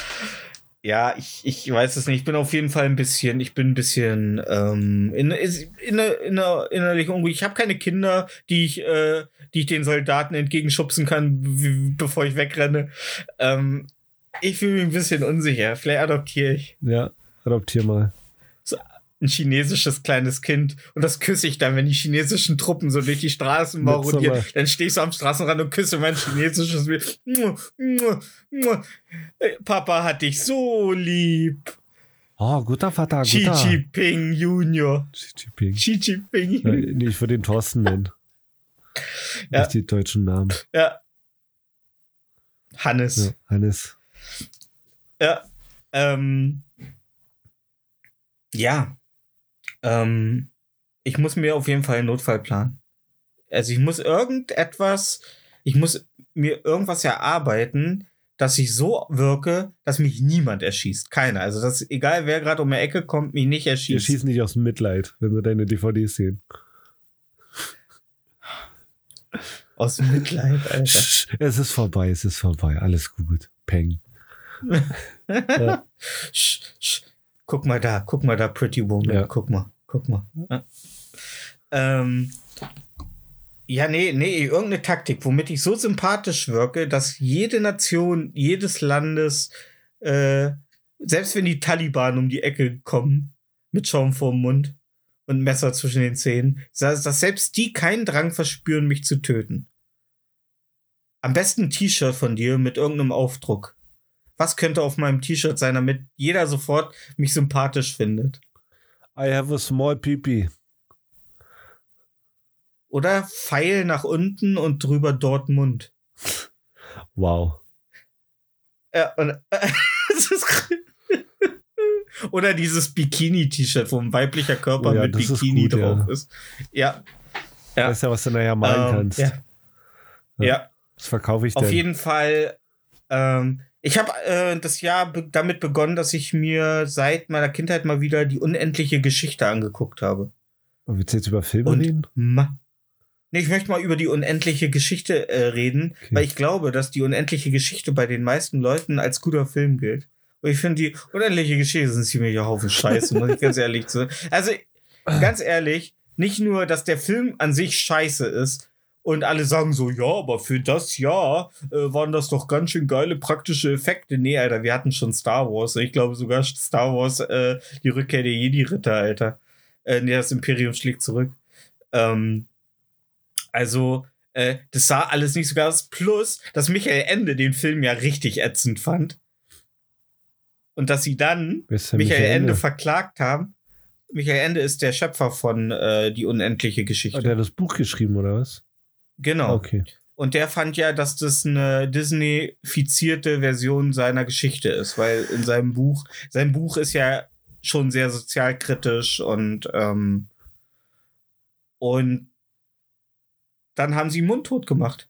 Ja, ich, ich weiß es nicht. Ich bin auf jeden Fall ein bisschen, ich bin ein bisschen ähm, in, in, in, in, innerlich unruhig. Ich habe keine Kinder, die ich, äh, die ich den Soldaten entgegenschubsen kann, bevor ich wegrenne. Ähm, ich fühle mich ein bisschen unsicher. Vielleicht adoptiere ich Ja, adoptier mal. Ein chinesisches kleines Kind und das küsse ich dann, wenn die chinesischen Truppen so durch die Straßen marodieren. Dann stehe ich so am Straßenrand und küsse mein chinesisches. Äh, Papa hat dich so lieb. Oh, guter Vater, Xi guter. Jinping Junior. Xi Jinping. Xi Jinping. Ja, nee, ich würde den Thorsten nennen. Ja. Nicht die deutschen Namen. Ja. Hannes. Ja, Hannes. Ja. Ähm, ja. Ähm, ich muss mir auf jeden Fall einen Notfallplan. Also ich muss irgendetwas, ich muss mir irgendwas erarbeiten, dass ich so wirke, dass mich niemand erschießt. Keiner. Also dass egal wer gerade um die Ecke kommt, mich nicht erschießt. schießen nicht aus Mitleid, wenn sie deine DVDs sehen. Aus Mitleid, Alter. Es ist vorbei, es ist vorbei. Alles gut. Peng. Ja. Sch, sch. Guck mal da, guck mal da, Pretty Woman. Ja. Guck mal, guck mal. Ja. Ähm, ja, nee, nee, irgendeine Taktik, womit ich so sympathisch wirke, dass jede Nation, jedes Landes, äh, selbst wenn die Taliban um die Ecke kommen, mit Schaum vorm Mund und Messer zwischen den Zähnen, dass, dass selbst die keinen Drang verspüren, mich zu töten. Am besten ein T-Shirt von dir mit irgendeinem Aufdruck. Was könnte auf meinem T-Shirt sein, damit jeder sofort mich sympathisch findet? I have a small peepee. Oder Pfeil nach unten und drüber Dortmund. Wow. Ja, und, ist Oder dieses Bikini-T-Shirt, wo ein weiblicher Körper Oh ja, mit das ist Bikini gut, ja. drauf ist. Ja. Ja. Weißt ja, was du nachher malen ähm, kannst. Ja. Ja. ja. Das verkaufe ich Auf dann. jeden Fall. Ähm, ich habe äh, das Jahr be damit begonnen, dass ich mir seit meiner Kindheit mal wieder die unendliche Geschichte angeguckt habe. Und willst du jetzt über Filme Und reden? Nee, ich möchte mal über die unendliche Geschichte äh, reden, Okay. weil ich glaube, dass die unendliche Geschichte bei den meisten Leuten als guter Film gilt. Und ich finde, die unendliche Geschichte sind ziemlicher Haufen Scheiße, muss ich ganz ehrlich sagen. Also, ganz ehrlich, nicht nur, dass der Film an sich scheiße ist und alle sagen so, ja, aber für das Jahr äh, waren das doch ganz schön geile praktische Effekte. Nee, Alter, wir hatten schon Star Wars. Ich glaube sogar Star Wars, äh, die Rückkehr der Jedi-Ritter, Alter. Äh, nee, das Imperium schlägt zurück. Ähm, also, äh, das sah alles nicht so aus. Plus, dass Michael Ende den Film ja richtig ätzend fand. Und dass sie dann denn Michael, Ende Ende? verklagt haben. Michael Ende ist der Schöpfer von äh, Die unendliche Geschichte. Hat er das Buch geschrieben, oder was? Genau. Okay. Und der fand ja, dass das eine Disney-fizierte Version seiner Geschichte ist, weil in seinem Buch, sein Buch ist ja schon sehr sozialkritisch und, ähm, und dann haben sie ihn mundtot gemacht.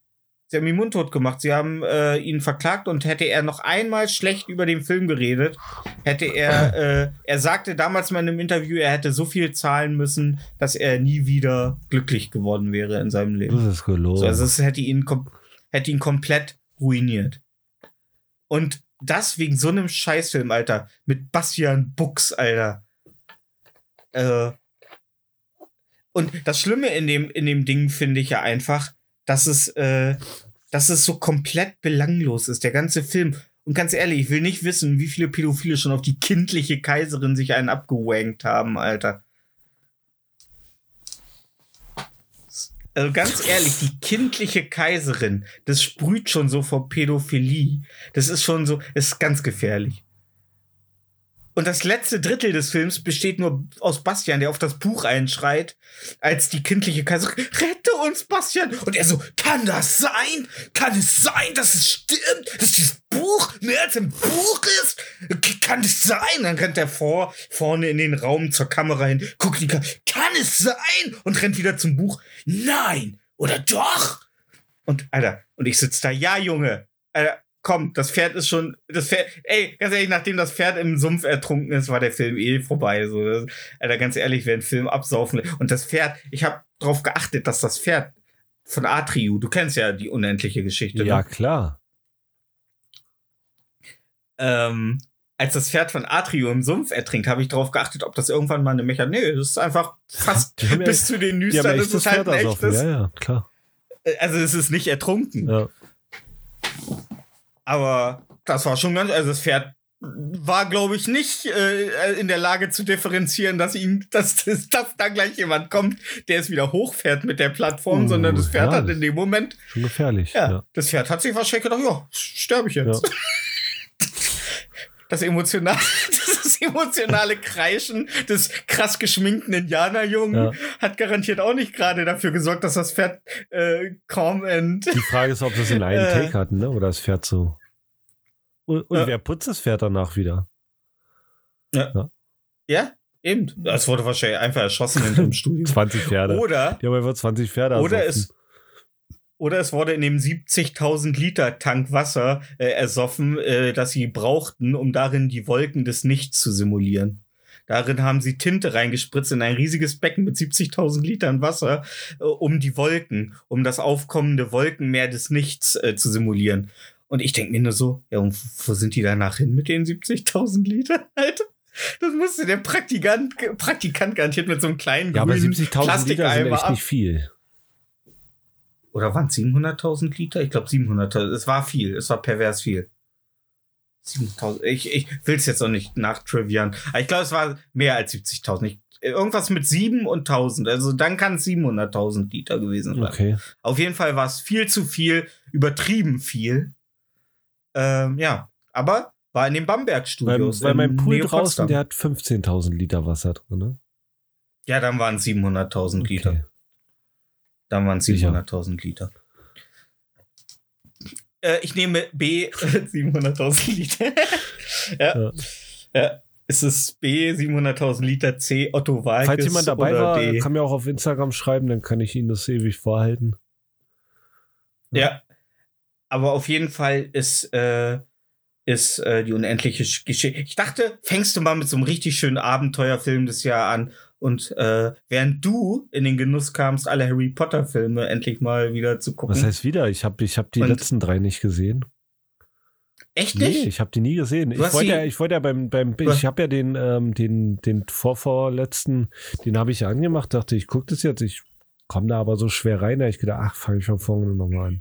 Sie haben ihn mundtot gemacht. Sie haben äh, ihn verklagt und hätte er noch einmal schlecht über den Film geredet, hätte er, äh, er sagte damals mal in einem Interview, er hätte so viel zahlen müssen, dass er nie wieder glücklich geworden wäre in seinem Leben. Das ist gelogen. So, also es hätte ihn, hätte ihn komplett ruiniert. Und das wegen so einem Scheißfilm, Alter. Mit Bastian Bux, Alter. Äh. Und das Schlimme in dem, in dem Ding finde ich ja einfach, dass es, äh, dass es so komplett belanglos ist, der ganze Film. Und ganz ehrlich, ich will nicht wissen, wie viele Pädophile schon auf die kindliche Kaiserin sich einen abgewankt haben, Alter. Also ganz ehrlich, die kindliche Kaiserin, das sprüht schon so vor Pädophilie. Das ist schon so, ist ganz gefährlich. Und das letzte Drittel des Films besteht nur aus Bastian, der auf das Buch einschreit, als die kindliche Kaiserin, rette uns, Bastian! Und er so, kann das sein? Kann es sein, dass es stimmt? Dass dieses Buch mehr als im Buch ist? Kann es sein? Dann rennt er vor, vorne in den Raum zur Kamera hin, guckt die Kamera, kann es sein? Und rennt wieder zum Buch. Nein! Oder doch? Und, Alter, und ich sitze da, ja, Junge, Alter, komm, das Pferd ist schon, das Pferd, ey, ganz ehrlich, nachdem das Pferd im Sumpf ertrunken ist, war der Film eh vorbei. So, das, Alter, ganz ehrlich, wer einen Film absaufen. Und das Pferd, ich habe darauf geachtet, dass das Pferd von Atriu, du kennst ja die unendliche Geschichte, ja, ne? klar. ähm, als das Pferd von Atriu im Sumpf ertrinkt, habe ich darauf geachtet, ob das irgendwann mal eine Mechanik. Nee, das ist einfach fast ja- bis zu den Nüstern ja ist halt ein echtes. Ja, ja, klar. Also es ist nicht ertrunken. Ja. Aber das war schon ganz, also das Pferd war, glaube ich, nicht äh, in der Lage zu differenzieren, dass ihm, dass, dass, dass da gleich jemand kommt, der es wieder hochfährt mit der Plattform, Uh, sondern das Pferd ja, hat in dem Moment, Schon gefährlich. ja, Ja. das Pferd hat sich wahrscheinlich gedacht, ja, sterbe ich jetzt. Das emotionale, das emotionale Kreischen des krass geschminkten Indianerjungen Ja. hat garantiert auch nicht gerade dafür gesorgt, dass das Pferd äh, calm and Die Frage ist, ob das in einem Äh. Take hatten, ne? oder das Pferd so. Und, und Ja. wer putzt das Pferd danach wieder? Ja, eben. Das wurde wahrscheinlich einfach erschossen in dem Studio. 20 Pferde. Oder, Die haben einfach 20 Pferde oder, ersoffen. es, oder es wurde in dem 70.000 Liter Tank Wasser äh, ersoffen, äh, das sie brauchten, um darin die Wolken des Nichts zu simulieren. Darin haben sie Tinte reingespritzt in ein riesiges Becken mit 70.000 Litern Wasser, äh, um die Wolken, um das aufkommende Wolkenmeer des Nichts äh, zu simulieren. Und ich denke mir nur so, ja, und wo sind die danach hin mit den 70.000 Litern, Alter? Das musste der Praktikant, Praktikant garantiert mit so einem kleinen Ja, aber grünen 70.000 Liter sind echt nicht viel. Oder waren es 700.000 Liter? Ich glaube 700.000. Es war viel. Es war pervers viel. 7.000. Ich, ich will es jetzt auch nicht nachtrivieren. Aber ich glaube, es war mehr als 70.000. Ich- Irgendwas mit 7 und 1000. Also dann kann es 700.000 Liter gewesen sein. Okay. Auf jeden Fall war es viel zu viel, übertrieben viel. Ähm, ja, aber war in den Weil, Bamberg-Studios. weil in mein Pool Nähe draußen, Potsdam. der hat 15.000 Liter Wasser drin. Ne? Ja, dann waren es 700.000 Liter. Okay. Dann waren es Sicher. 700.000 Liter. Äh, ich nehme B 700.000 Liter. ja. Ja. ja. Es ist B 700.000 Liter C Otto Walkes Falls jemand dabei war, D. kann mir auch auf Instagram schreiben, dann kann ich Ihnen das ewig vorhalten. Ja. Aber auf jeden Fall ist, äh, ist äh, die unendliche Sch- Geschichte. Ich dachte, fängst du mal mit so einem richtig schönen Abenteuerfilm des Jahr an Und äh, während du in den Genuss kamst, alle Harry Potter Filme endlich mal wieder zu gucken. Was heißt wieder? Ich habe ich hab die Und- letzten drei nicht gesehen. Echt Nee, nicht? ich habe die nie gesehen. Ich wollte ja, ich wollte ja beim, beim ich habe ja den, ähm, den, den vorvorletzten, den habe ich ja angemacht, dachte ich, guck das jetzt, ich komme da aber so schwer rein, da ich gedacht, ach, fange ich von vorne nochmal an.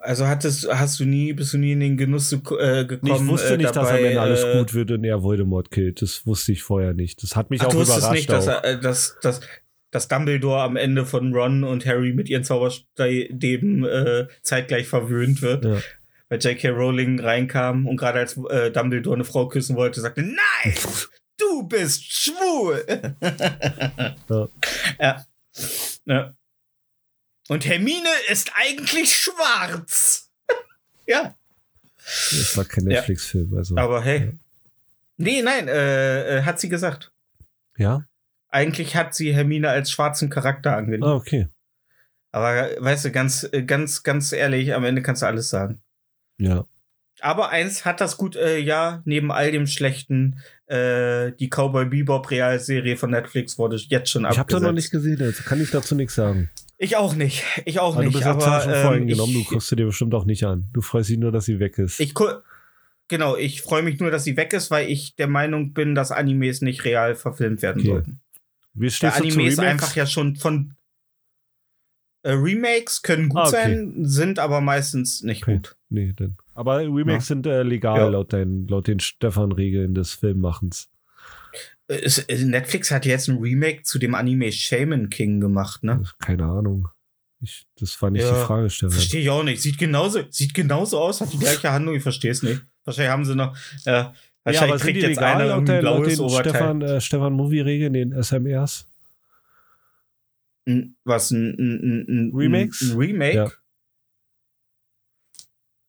Also hattest, hast du nie, bist du nie in den Genuss zu, äh, gekommen? ich wusste äh, nicht, dass am dabei, Ende alles äh, gut wird und er Voldemort killt. Das wusste ich vorher nicht. Das hat mich Ach, auch du wusstest überrascht. nicht, dass, auch. er, äh, dass, dass, dass Dumbledore am Ende von Ron und Harry mit ihren Zauberstäben äh, zeitgleich verwöhnt wird. Ja. Weil J.K. Rowling reinkam und gerade als äh, Dumbledore eine Frau küssen wollte, sagte, nein, du bist schwul. Ja. ja. ja. Und Hermine ist eigentlich schwarz. ja. Das war kein Ja. Netflix-Film. Also. Aber hey. Nee, nein, äh, äh, hat sie gesagt. Ja? Eigentlich hat sie Hermine als schwarzen Charakter angenommen. Ah, okay. Aber weißt du, ganz, äh, ganz, ganz ehrlich, am Ende kannst du alles sagen. Ja. Aber eins hat das gut, äh, ja, neben all dem Schlechten, äh, die Cowboy Bebop Realserie von Netflix wurde jetzt schon Ich habe abgesetzt. da noch nicht gesehen, also kann ich dazu nichts sagen. Ich auch nicht. Ich auch Aber du nicht. bist ja aber zwar schon ähm, vorhin genommen, du ich, guckst du dir bestimmt auch nicht an. Du freust dich nur, dass sie weg ist. ich Genau, ich freue mich nur, dass sie weg ist, weil ich der Meinung bin, dass Animes nicht real verfilmt werden Okay. sollten. Wie Der du Anime ist einfach ja schon von äh, Remakes können gut Ah, okay. sein, sind aber meistens nicht Okay. gut. Nee, dann. Aber Remakes sind äh, legal Ja. laut, dein, laut den Stefan-Regeln des Filmmachens. Netflix hat jetzt ein Remake zu dem Anime Shaman King gemacht, ne? Keine Ahnung. Ich, das war nicht Ja, die Fragestellung. Verstehe ich auch nicht. Sieht genauso, sieht genauso aus, hat die gleiche Handlung, ich verstehe es nicht. Wahrscheinlich haben sie noch. Äh, Ja, wahrscheinlich aber sind kriegt jetzt legal einer laut, irgendwie der, ein laut blaues den Oberteil. Stefan, äh, Stefan Movie-Regeln, den SMRs? N- Was, ein, ein, ein, ein Remakes? Ein Remake? Ja.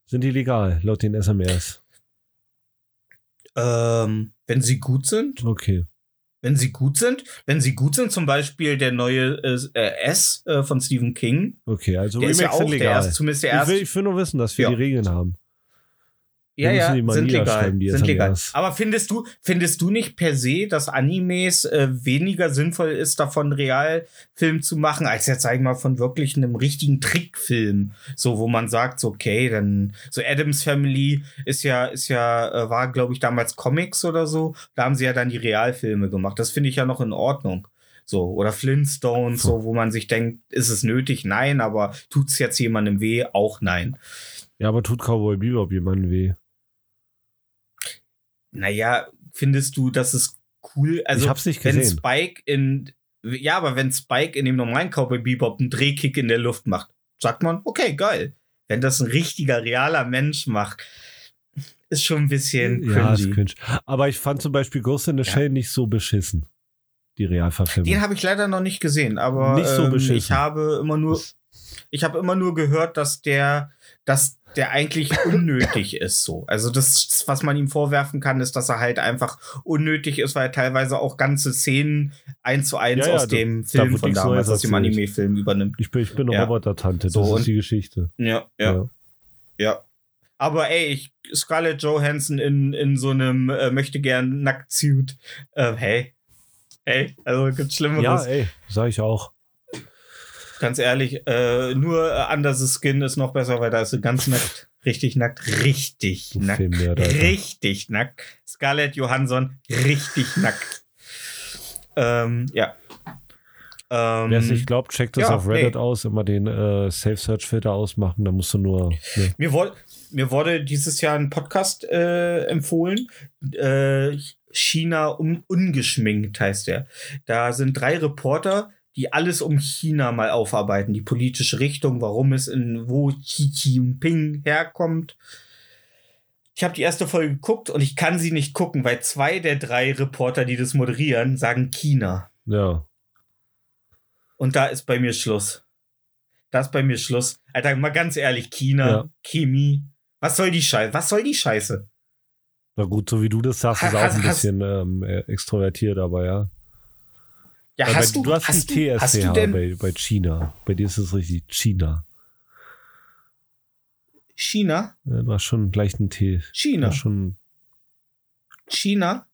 Sind die legal laut den SMRs? Ähm, wenn sie gut sind, Okay. Wenn sie gut sind, wenn sie gut sind, zum Beispiel der neue äh, S äh, von Stephen King, Okay, also der ist Remakes ja auch sind der legal. erste, zumindest der Ich erste. will, ich will nur wissen, dass wir Ja. die Regeln haben. Ja, ja, sind legal. sind legal. Aber findest du, findest du nicht per se, dass Animes äh, weniger sinnvoll ist, davon Realfilm zu machen, als jetzt, sag ich mal, von wirklich einem richtigen Trickfilm? So, wo man sagt, so, okay, dann, so Adams Family ist ja, ist ja, äh, war, glaube ich, damals Comics oder so. Da haben sie ja dann die Realfilme gemacht. Das finde ich ja noch in Ordnung. So, oder Flintstones, so, wo man sich denkt, ist es nötig? Nein, aber tut's jetzt jemandem weh? Auch nein. Ja, aber tut Cowboy Bebop jemandem weh? Naja, findest du, dass es cool, also ich hab's nicht wenn gesehen. Spike in, ja, aber wenn Spike in dem normalen Cowboy Bebop einen Drehkick in der Luft macht, sagt man, okay, geil. Wenn das ein richtiger, realer Mensch macht, ist schon ein bisschen Ja, ist cringe. Aber ich fand zum Beispiel Ghost in the Ja. Shell nicht so beschissen. Die Realverfilmung. Den habe ich leider noch nicht gesehen, aber Nicht so ähm, beschissen. ich habe immer nur, ich habe immer nur gehört, dass der, dass der eigentlich unnötig ist so. Also das, was man ihm vorwerfen kann, ist, dass er halt einfach unnötig ist, weil er teilweise auch ganze Szenen eins zu eins Ja, ja, aus da- dem da Film wird von damals, Neues aus dem. Anime-Film übernimmt. ich bin, ich bin eine Ja. Roboter-Tante, So, das ist die Geschichte. Ja, ja, ja. Aber ey, ich, Scarlett Johansson in, in so einem äh, möchte gern Nacktsuit. Äh, hey. Hey, also gibt's Schlimmeres. Ja, ey, sag ich auch. Ganz ehrlich, äh, nur äh, Under the Skin ist noch besser, weil da ist sie ganz nackt. Richtig nackt. Richtig Du nackt. Richtig nackt. Scarlett Johansson, richtig nackt. Ähm, ja. Ähm, Wer es nicht glaubt, checkt das ja, auf Reddit nee. aus, immer den äh, Safe Search Filter ausmachen, da musst du nur. Ne. mir, woll, mir wurde dieses Jahr ein Podcast äh, empfohlen. Äh, China un ungeschminkt heißt der. Da sind drei Reporter, die alles um China mal aufarbeiten. Die politische Richtung, warum es in wo Xi Jinping herkommt. Ich habe die erste Folge geguckt und ich kann sie nicht gucken, weil zwei der drei Reporter, die das moderieren, sagen China. Ja. Und da ist bei mir Schluss. Da ist bei mir Schluss. Alter, mal ganz ehrlich, China, Ja. Chemie. Was soll die Scheiße? Was soll die Scheiße? Na gut, so wie du das sagst, ist auch ein bisschen ähm, äh, extrovertiert, aber ja. Ja, Weil hast bei, du, du hast hast einen du, TSCH du denn bei, bei China. Bei dir ist es richtig China. China? Ja, du hast schon gleich einen T. China. schon. China?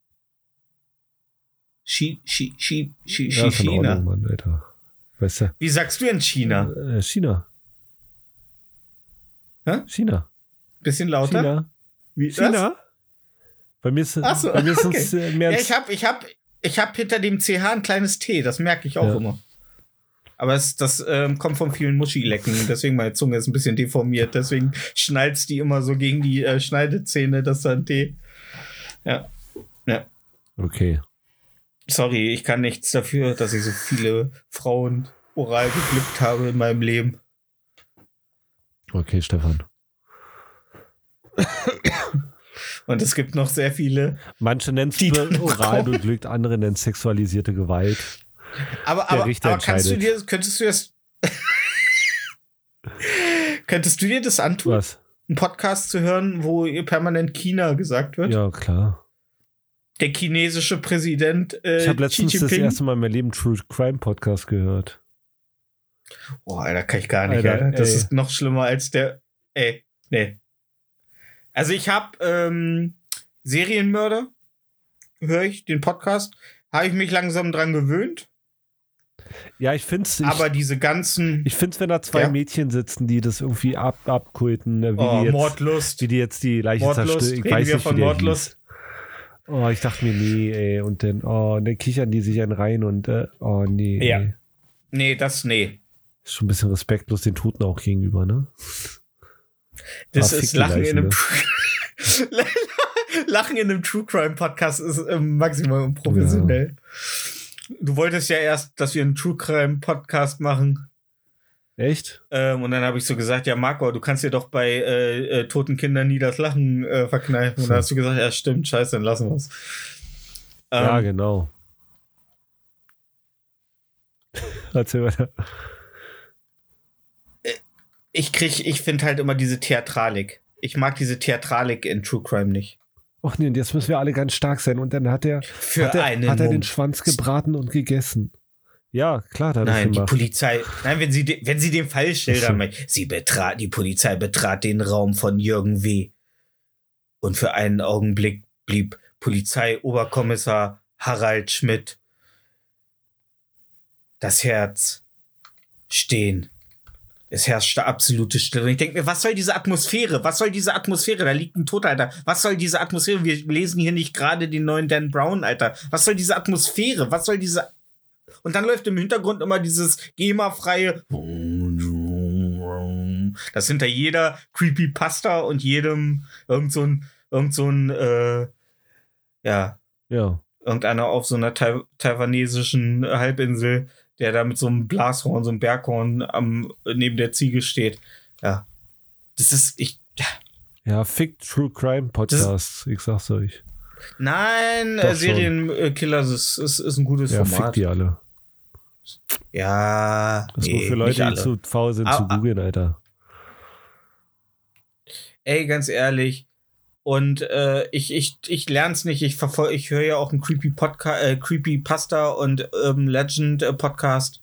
Chi, Chi, Chi, Chi, Ja, China. Ordnung, Mann, Alter. Weißt du? Wie sagst du in China? Äh, China. Hä? China. Bisschen lauter? China. Wie, was? China. Bei mir ist, so, bei mir ist okay. es äh, mehr Ja, ich habe ich hab, ich hab hinter dem CH ein kleines T, das merke ich auch Ja. immer. Aber es, das ähm, kommt von vielen Muschilecken, deswegen meine Zunge ist ein bisschen deformiert, deswegen schnalzt die immer so gegen die äh, Schneidezähne, das ist ein T. Ja. Ja. Okay. Sorry, ich kann nichts dafür, dass ich so viele Frauen oral geglückt habe in meinem Leben. Okay, Stefan. Und es gibt noch sehr viele. Manche nennen es oral beglückt, andere nennen es sexualisierte Gewalt. Aber, aber, aber kannst du dir, könntest du das. könntest du dir das antun? Was? einen Podcast zu hören, wo permanent China gesagt wird. Ja, klar. Der chinesische Präsident äh, Ich habe letztens das erste Mal in meinem Leben True Crime Podcast gehört. Boah, Alter, kann ich gar nicht. Alter, Alter, Das ey. ist noch schlimmer als der. Ey, nee. Also ich habe ähm, Serienmörder, höre ich den Podcast, habe ich mich langsam dran gewöhnt. Ja, ich finde es. Aber diese ganzen ich find's, wenn da zwei Ja. Mädchen sitzen, die das irgendwie ab, abkulten, ne, wie, oh, die jetzt, Mordlust, wie die jetzt die Leiche zerstören. Ich weiß nicht, von wie Mordlust? Oh, ich dachte mir, nee, ey. Und dann, oh, und dann kichern die sich einen rein und, äh, oh, nee. Ja. nee, das nee. Ist schon ein bisschen respektlos den Toten auch gegenüber, ne? Das Ah, ist Lachen in einem Leichen, Lachen in einem True Crime Podcast ist ähm, maximal unprofessionell. Du wolltest ja erst, dass wir einen True Crime Podcast machen. Echt? Ähm, und dann habe ich so gesagt, ja, Marco, du kannst dir doch bei äh, äh, toten Kindern nie das Lachen äh, verkneifen. Und dann hast du gesagt, ja, stimmt, scheiße, dann lassen wir es. ja, Ähm, genau. Erzähl weiter. Ich krieg, ich finde halt immer diese Theatralik. Ich mag diese Theatralik in True Crime nicht. Och nee, und jetzt müssen wir alle ganz stark sein. Und dann hat er, Für hat er, einen hat er den. Schwanz gebraten und gegessen. Ja, klar, da hat er Nein, die. Polizei. Nein, wenn sie, de, wenn sie den Fall schildern, sie betrat, die Polizei betrat den Raum von Jürgen W. Und für einen Augenblick blieb Polizeioberkommissar Harald Schmidt das Herz stehen. Es herrschte absolute Stille. Und ich denke mir, was soll diese Atmosphäre? Was soll diese Atmosphäre? Da liegt ein Toter, Alter. Was soll diese Atmosphäre? Wir lesen hier nicht gerade den neuen Dan Brown, Alter. Was soll diese Atmosphäre? Was soll diese und dann läuft im Hintergrund immer dieses GEMA-freie. Das hinter jeder Creepypasta und jedem irgend so ein, irgend so ein, äh, ja, Ja. irgendeiner auf so einer tai taiwanesischen Halbinsel, der da mit so einem Blashorn, so einem Berghorn am, neben der Ziege steht. Ja. Das ist, ich, Ja, Fick True Crime Podcast. Ich sag's euch. nein, äh. Serienkiller ist, ist, ist ein gutes Ja, fick Format. die alle. Ja, Das ist nee, nur für Leute, die zu faul sind Ah, zu ah. googeln, Alter. ey, ganz ehrlich. Und äh, ich, ich, ich lern's nicht. Ich verfolge, ich höre ja auch einen Creepy Podcast, äh, Creepy Pasta und Urban Legend äh, Podcast.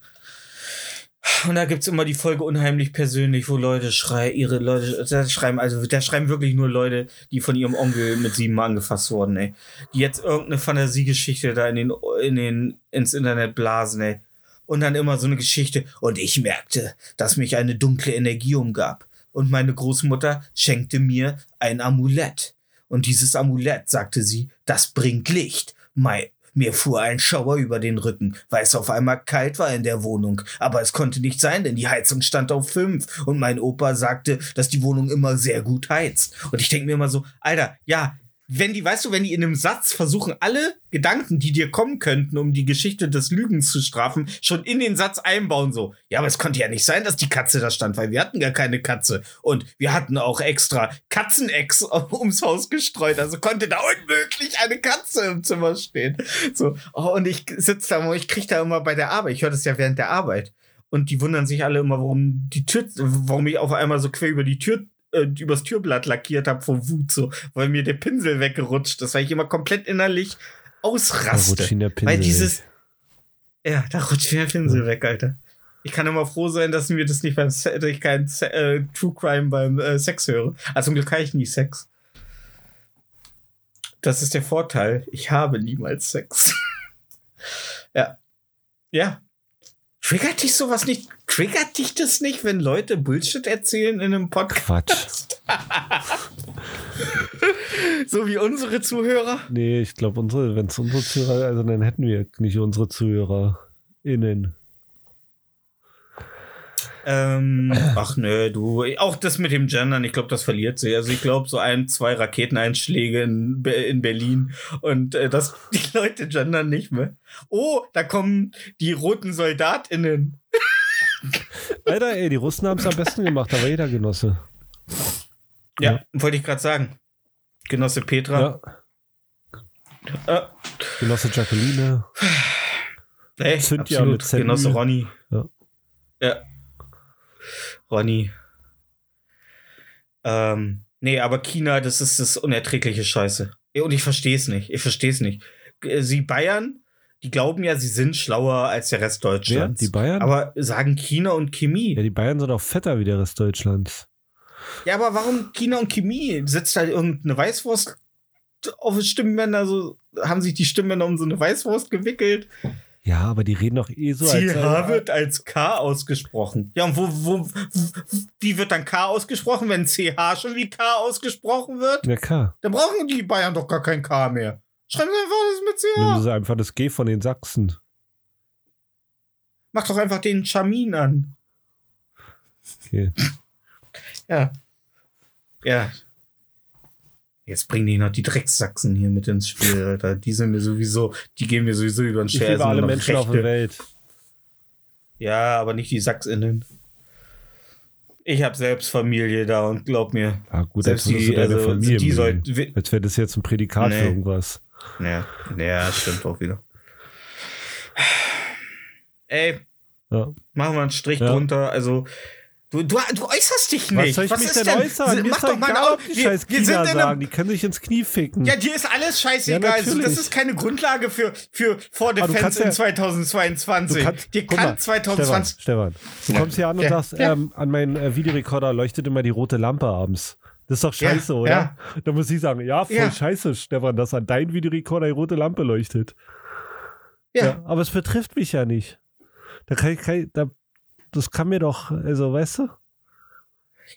Und da gibt's immer die Folge unheimlich persönlich, wo Leute schreien, ihre Leute, da schreiben, also da schreiben wirklich nur Leute, die von ihrem Onkel mit sieben Mal angefasst wurden, ey. Die jetzt irgendeine Fantasiegeschichte da in den, in den, ins Internet blasen, ey. Und dann immer so eine Geschichte. Und ich merkte, dass mich eine dunkle Energie umgab. Und meine Großmutter schenkte mir ein Amulett. Und dieses Amulett, sagte sie, das bringt Licht. Mei, mir fuhr ein Schauer über den Rücken, weil es auf einmal kalt war in der Wohnung. Aber es konnte nicht sein, denn die Heizung stand auf fünf. Und mein Opa sagte, dass die Wohnung immer sehr gut heizt. Und ich denke mir immer so, Alter, ja, wenn die, weißt du, wenn die in einem Satz versuchen, alle Gedanken, die dir kommen könnten, um die Geschichte des Lügens zu strafen, schon in den Satz einbauen, so. Ja, aber es konnte ja nicht sein, dass die Katze da stand, weil wir hatten gar keine Katze. Und wir hatten auch extra Katzenex ums Haus gestreut. Also konnte da unmöglich eine Katze im Zimmer stehen. So. Oh, und ich sitze da, und ich krieg da immer bei der Arbeit. Ich höre das ja während der Arbeit. Und die wundern sich alle immer, warum die Tür, warum ich auf einmal so quer über die Tür äh, übers Türblatt lackiert habe vor Wut, so, weil mir der Pinsel weggerutscht ist, weil ich immer komplett innerlich Da ausraste. der Pinsel weil dieses, weg. ja, da rutscht mir der Pinsel weg, Alter. Ich kann immer froh sein, dass mir das nicht beim Se dass ich kein Se äh, True Crime beim äh, Sex höre. Also zum Glück kann ich nie Sex. Das ist der Vorteil. Ich habe niemals Sex. Ja. Ja. Triggert dich sowas nicht? Triggert dich das nicht, wenn Leute Bullshit erzählen in einem Podcast? Quatsch. So wie unsere Zuhörer? Nee, ich glaube, unsere, wenn es unsere Zuhörer, also dann hätten wir nicht unsere ZuhörerInnen. Ähm, ach nö, du. Auch das mit dem Gendern, ich glaube, das verliert sie. Also ich glaube, so ein, zwei Raketeneinschläge in, Be- in Berlin und äh, das, die Leute gendern nicht mehr. Oh, da kommen die roten SoldatInnen. Alter, ey, die Russen haben es am besten gemacht, aber jeder Genosse. Ja, wollte ich gerade sagen. Genosse Petra. Ja. Äh, Genosse Jacqueline. Hey, Cynthia absolut. mit. Genosse Ronny. Ja. Ja. Ronny. Ähm, nee, aber China, das ist das unerträgliche Scheiße. Ja, Und ich verstehe es nicht. Ich verstehe es nicht. Äh, Sie Bayern, die glauben ja, sie sind schlauer als der Rest? Deutschlands. Die Bayern? Aber sagen China und Chemie. ja, die Bayern sind auch fetter wie der Rest Deutschlands. Ja, aber warum China und Chemie? Sitzt da irgendeine Weißwurst auf Stimmbänder? So, haben sich die Stimmbänder um so eine Weißwurst gewickelt? Ja, aber die reden doch eh so CH wird als K ausgesprochen. Ja, und wo, wo, wie wird dann K ausgesprochen, wenn CH schon wie K ausgesprochen wird? Ja, klar. Dann brauchen die Bayern doch gar kein K mehr. Schreiben Sie einfach das mit Nehmen CH. sie einfach das G von den Sachsen. Mach doch einfach den Chamin an. Okay. Ja. Ja. Jetzt bringen die noch die Drecksachsen hier mit ins Spiel, Alter. Die sind mir sowieso, die gehen mir sowieso über den Ich Scherz. liebe alle Menschen auf der Welt. Ja, aber nicht die Sachsinnen. Ich habe selbst Familie da und glaub mir, Ah, gut, selbst als die, also, Familie die sollten. Als wäre das jetzt ein Prädikat Nee. für irgendwas. Ja, ja, stimmt auch wieder. Ey, Ja. machen wir einen Strich Ja. drunter. Also, du, du, du äußerst dich nicht. Was soll ich mich ist denn äußern? Mir Mach doch mal egal, die wir, scheiß wir sind in sagen. einem, Die können sich ins Knie ficken. Ja, dir ist alles scheißegal. Ja, also, das ist keine Grundlage für, für For du Defense in ja- 2022. Du kannst- dir kann mal, 2020. Stefan, Stefan, du Ja. kommst hier an und sagst, ähm, an meinen äh, Videorekorder leuchtet immer die rote Lampe abends. Das ist doch scheiße, oder? Da muss ich sagen, ja, voll scheiße, Stefan, dass an deinem Videorekorder die rote Lampe leuchtet. Ja. Ja. aber es betrifft mich ja nicht. Da kann ich, kann ich da, das kann mir doch, also weißt du?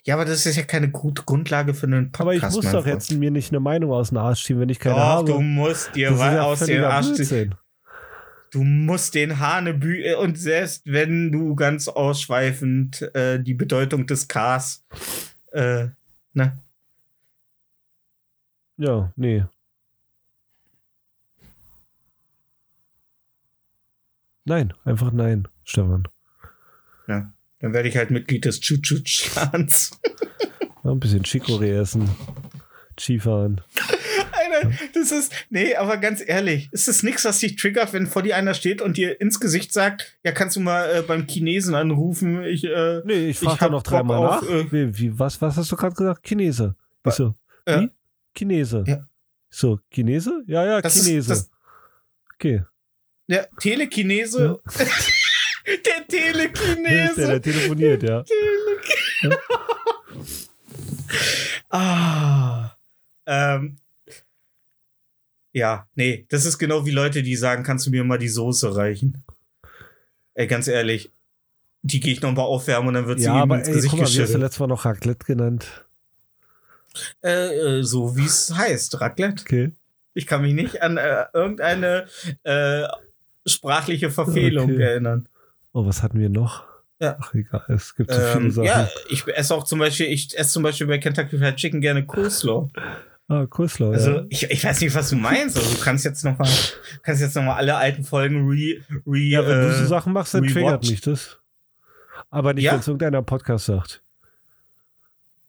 Ja, aber das ist ja keine gute Grundlage für einen Podcast. Aber ich muss doch Freund. jetzt mir nicht eine Meinung aus dem Arsch ziehen, wenn ich keine Doch, habe. du musst dir das ja aus dem Arsch ziehen. Du musst den Hanebü äh, und selbst wenn du ganz ausschweifend äh, die Bedeutung des Ks äh, ne? Ja, nee. Nein, einfach nein, Stefan. Ja. Dann werde ich halt Mitglied des Chuchu-Clans. Mal ein bisschen Chicorée essen. Skifahren. Alter, das ist. Nee, aber ganz ehrlich, ist das nichts, was dich triggert, wenn vor dir einer steht und dir ins Gesicht sagt, ja, kannst du mal äh, beim Chinesen anrufen? Ich, äh, Nee, ich frage noch dreimal nach. äh, wie, wie, was, was hast du gerade gesagt? Chinese. Ich so, Ja. wie? Chinese. Ja. So, Chinese? Ja, ja, Das ist- Chinese. das- okay. der Telekinese. der Der, Telekinese. der telefoniert, ja. Ah. Ähm. Ja, nee, das ist genau wie Leute, die sagen, kannst du mir mal die Soße reichen? Ey, ganz ehrlich, die gehe ich noch mal aufwärmen und dann wird sie Ja, ihm aber ins ey, Gesicht guck mal, du geschüttet. letztes Mal noch Raclette genannt? Äh, äh, so wie es heißt, Raclette. Okay. Ich kann mich nicht an äh, irgendeine äh, sprachliche Verfehlung Okay. erinnern. Oh, was hatten wir noch? Ja. Ach, egal, es gibt so viele Ähm, Sachen. ja, ich esse auch zum Beispiel, ich esse zum Beispiel bei Kentucky Fried Chicken gerne Coleslaw. Ah, Coleslaw, Also ja. ich, ich weiß nicht, was du meinst. Also du kannst jetzt noch mal, kannst jetzt noch mal alle alten Folgen re, re Ja, wenn du so äh, Sachen machst, dann triggert mich das. Aber nicht, Ja? wenn es irgendeiner Podcast sagt.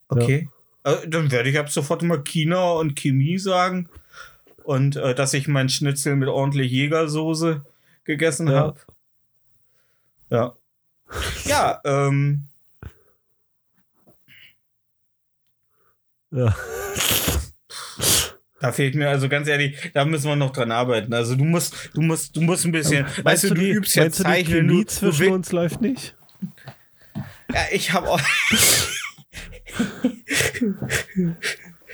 Okay. Äh, dann werde ich ab sofort mal China und Chemie sagen. Und äh, dass ich meinen Schnitzel mit ordentlich Jägersoße gegessen Ja. habe. Ja. Ja, ähm, Ja. da fehlt mir also ganz ehrlich, da müssen wir noch dran arbeiten. Also du musst, du musst, du musst ein bisschen, weißt Meinst du, du die, übst meinst du, die Zeichnen, Chemie zwischen uns läuft nicht? Ja, ich habe auch.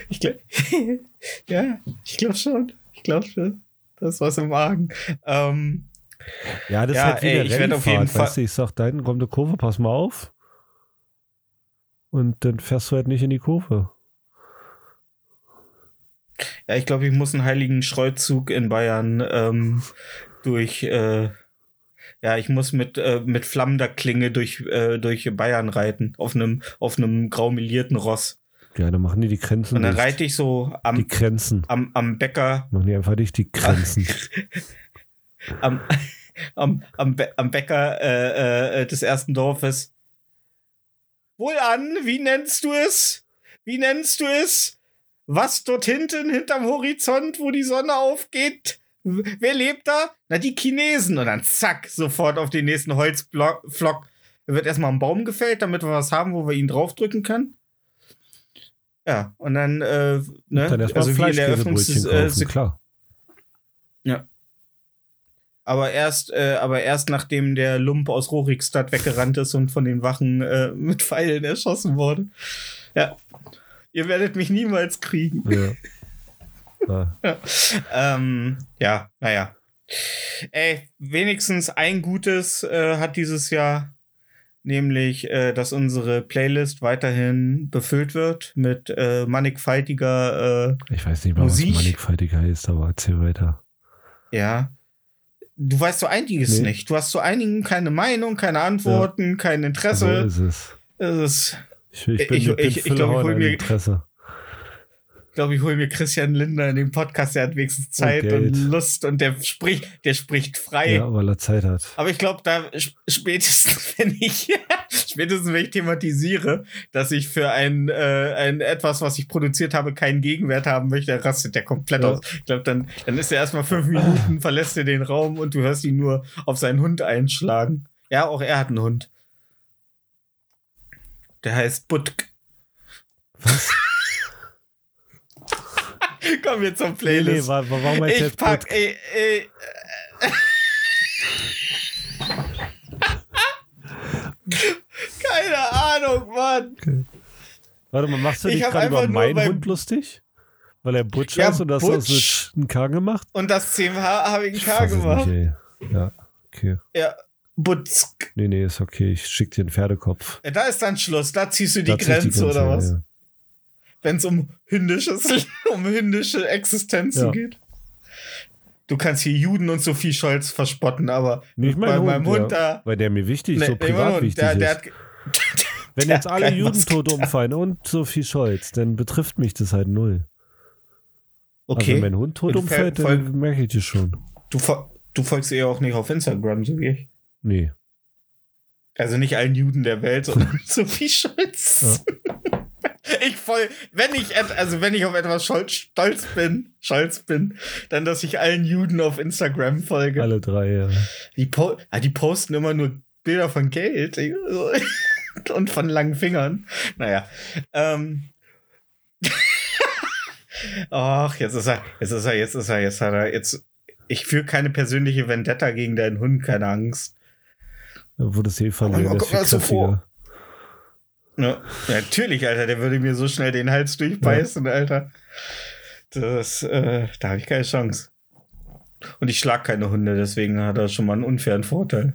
ich glaube. ja, ich glaube schon. Ich glaube schon. Das ist was im Magen. Ähm, Ja, das Ja, ist halt wie ey, ich werd auf jeden Fall- Weißt du, ich sag, da hinten kommt eine Kurve, pass mal auf. Und dann fährst du halt nicht in die Kurve. Ja, ich glaube, ich muss einen heiligen Schreuzug in Bayern ähm, durch, äh, ja, ich muss mit, äh, mit flammender Klinge durch, äh, durch Bayern reiten, auf einem, auf einem graumelierten Ross. Ja, dann machen die die Grenzen Und dann dicht. reite ich so Die am, Grenzen. am, am Bäcker, Machen die einfach nicht die Grenzen. am, am, am, am Bäcker äh, äh, des ersten Dorfes. Wohlan, wie nennst du es? Wie nennst du es? Was dort hinten, hinterm Horizont, wo die Sonne aufgeht? Wer lebt da? Na, die Chinesen. Und dann zack, sofort auf den nächsten Holzflock. Wird erstmal ein Baum gefällt, damit wir was haben, wo wir ihn draufdrücken können. Ja, und dann, äh, ne, Dann erstmal also wie in der kaufen, äh, klar. Aber erst, äh, aber erst nachdem der Lump aus Rorikstadt weggerannt ist und von den Wachen äh, mit Pfeilen erschossen wurde. Ja. Ihr werdet mich niemals kriegen. Ja. Ja. Ähm, ja, naja. Ey, wenigstens ein Gutes äh, hat dieses Jahr, nämlich, äh, dass unsere Playlist weiterhin befüllt wird mit äh, mannigfaltiger, äh, Ich weiß nicht mal, Musik? was mannigfaltiger heißt, aber erzähl weiter. ja. Du weißt so einiges Nee. nicht. Du hast zu einigen keine Meinung, keine Antworten, kein Interesse. So ist es. Es ist, Ich, ich bin, Ich- bin ich- ich glaub, ich hol an mir- Interesse. ich glaube, ich hole mir Christian Linder in den Podcast, der hat wenigstens Zeit und, Geld. Lust und der spricht, der spricht frei. Ja, weil er Zeit hat. Aber ich glaube, da sp- spätestens, wenn ich, spätestens wenn ich thematisiere, dass ich für ein, äh, ein etwas, was ich produziert habe, keinen Gegenwert haben möchte, rastet der komplett Ja. aus. Ich glaube, dann, dann ist er erstmal fünf Minuten, verlässt er den Raum und du hörst ihn nur auf seinen Hund einschlagen. Ja, auch er hat einen Hund. Der heißt Butk. Was? Kommen wir zur Nee, nee, Playlist. wa- wa- warum heißt ich jetzt pack, Put- ey, ey, Keine Ahnung, Mann. Warte mal, machst du Ich dich gerade über meinen beim- Hund lustig? Weil er Butch Ja, heißt und das aus Butch. einem K gemacht? Und das CMH habe ich Ich K gemacht. Nicht. Ja, okay. Ja, Butzk. Nee, nee, ist okay. Ich schick dir einen Pferdekopf. Ja, Da ist dann Schluss. Da ziehst du die zieh ich Grenze, oder was? Ja. Wenn es um hündisches, um hündische Existenzen Ja. geht. Du kannst hier Juden und Sophie Scholz verspotten, aber Nicht mein bei Hund, meinem Hund da. Weil der mir wichtig, Nee, so privat Hund, wichtig der, der ist. hat, Wenn jetzt alle Juden tot umfallen und Sophie Scholz, dann betrifft mich das halt null. Also Okay. wenn mein Hund tot umfällt, fäll- dann merke ich das schon. du, du folgst ihr auch nicht auf Instagram, so wie ich. Nee. Also nicht allen Juden der Welt, sondern Sophie Scholz. Ich voll, wenn ich, also wenn ich auf etwas stolz, stolz bin, stolz bin, dann, dass ich allen Juden auf Instagram folge. Alle drei, ja. Die, po ah, die posten immer nur Bilder von Geld und von langen Fingern. Naja. Ähm. Ach, jetzt ist er, jetzt ist er, jetzt ist er, jetzt hat er, jetzt. Ich führe keine persönliche Vendetta gegen deinen Hund, keine Angst. Da wurde es eh Oh vor- kräftiger. Ja, natürlich, Alter, der würde mir so schnell den Hals durchbeißen, Alter. Das, äh, da habe ich keine Chance. Und ich schlag keine Hunde, deswegen hat er schon mal einen unfairen Vorteil.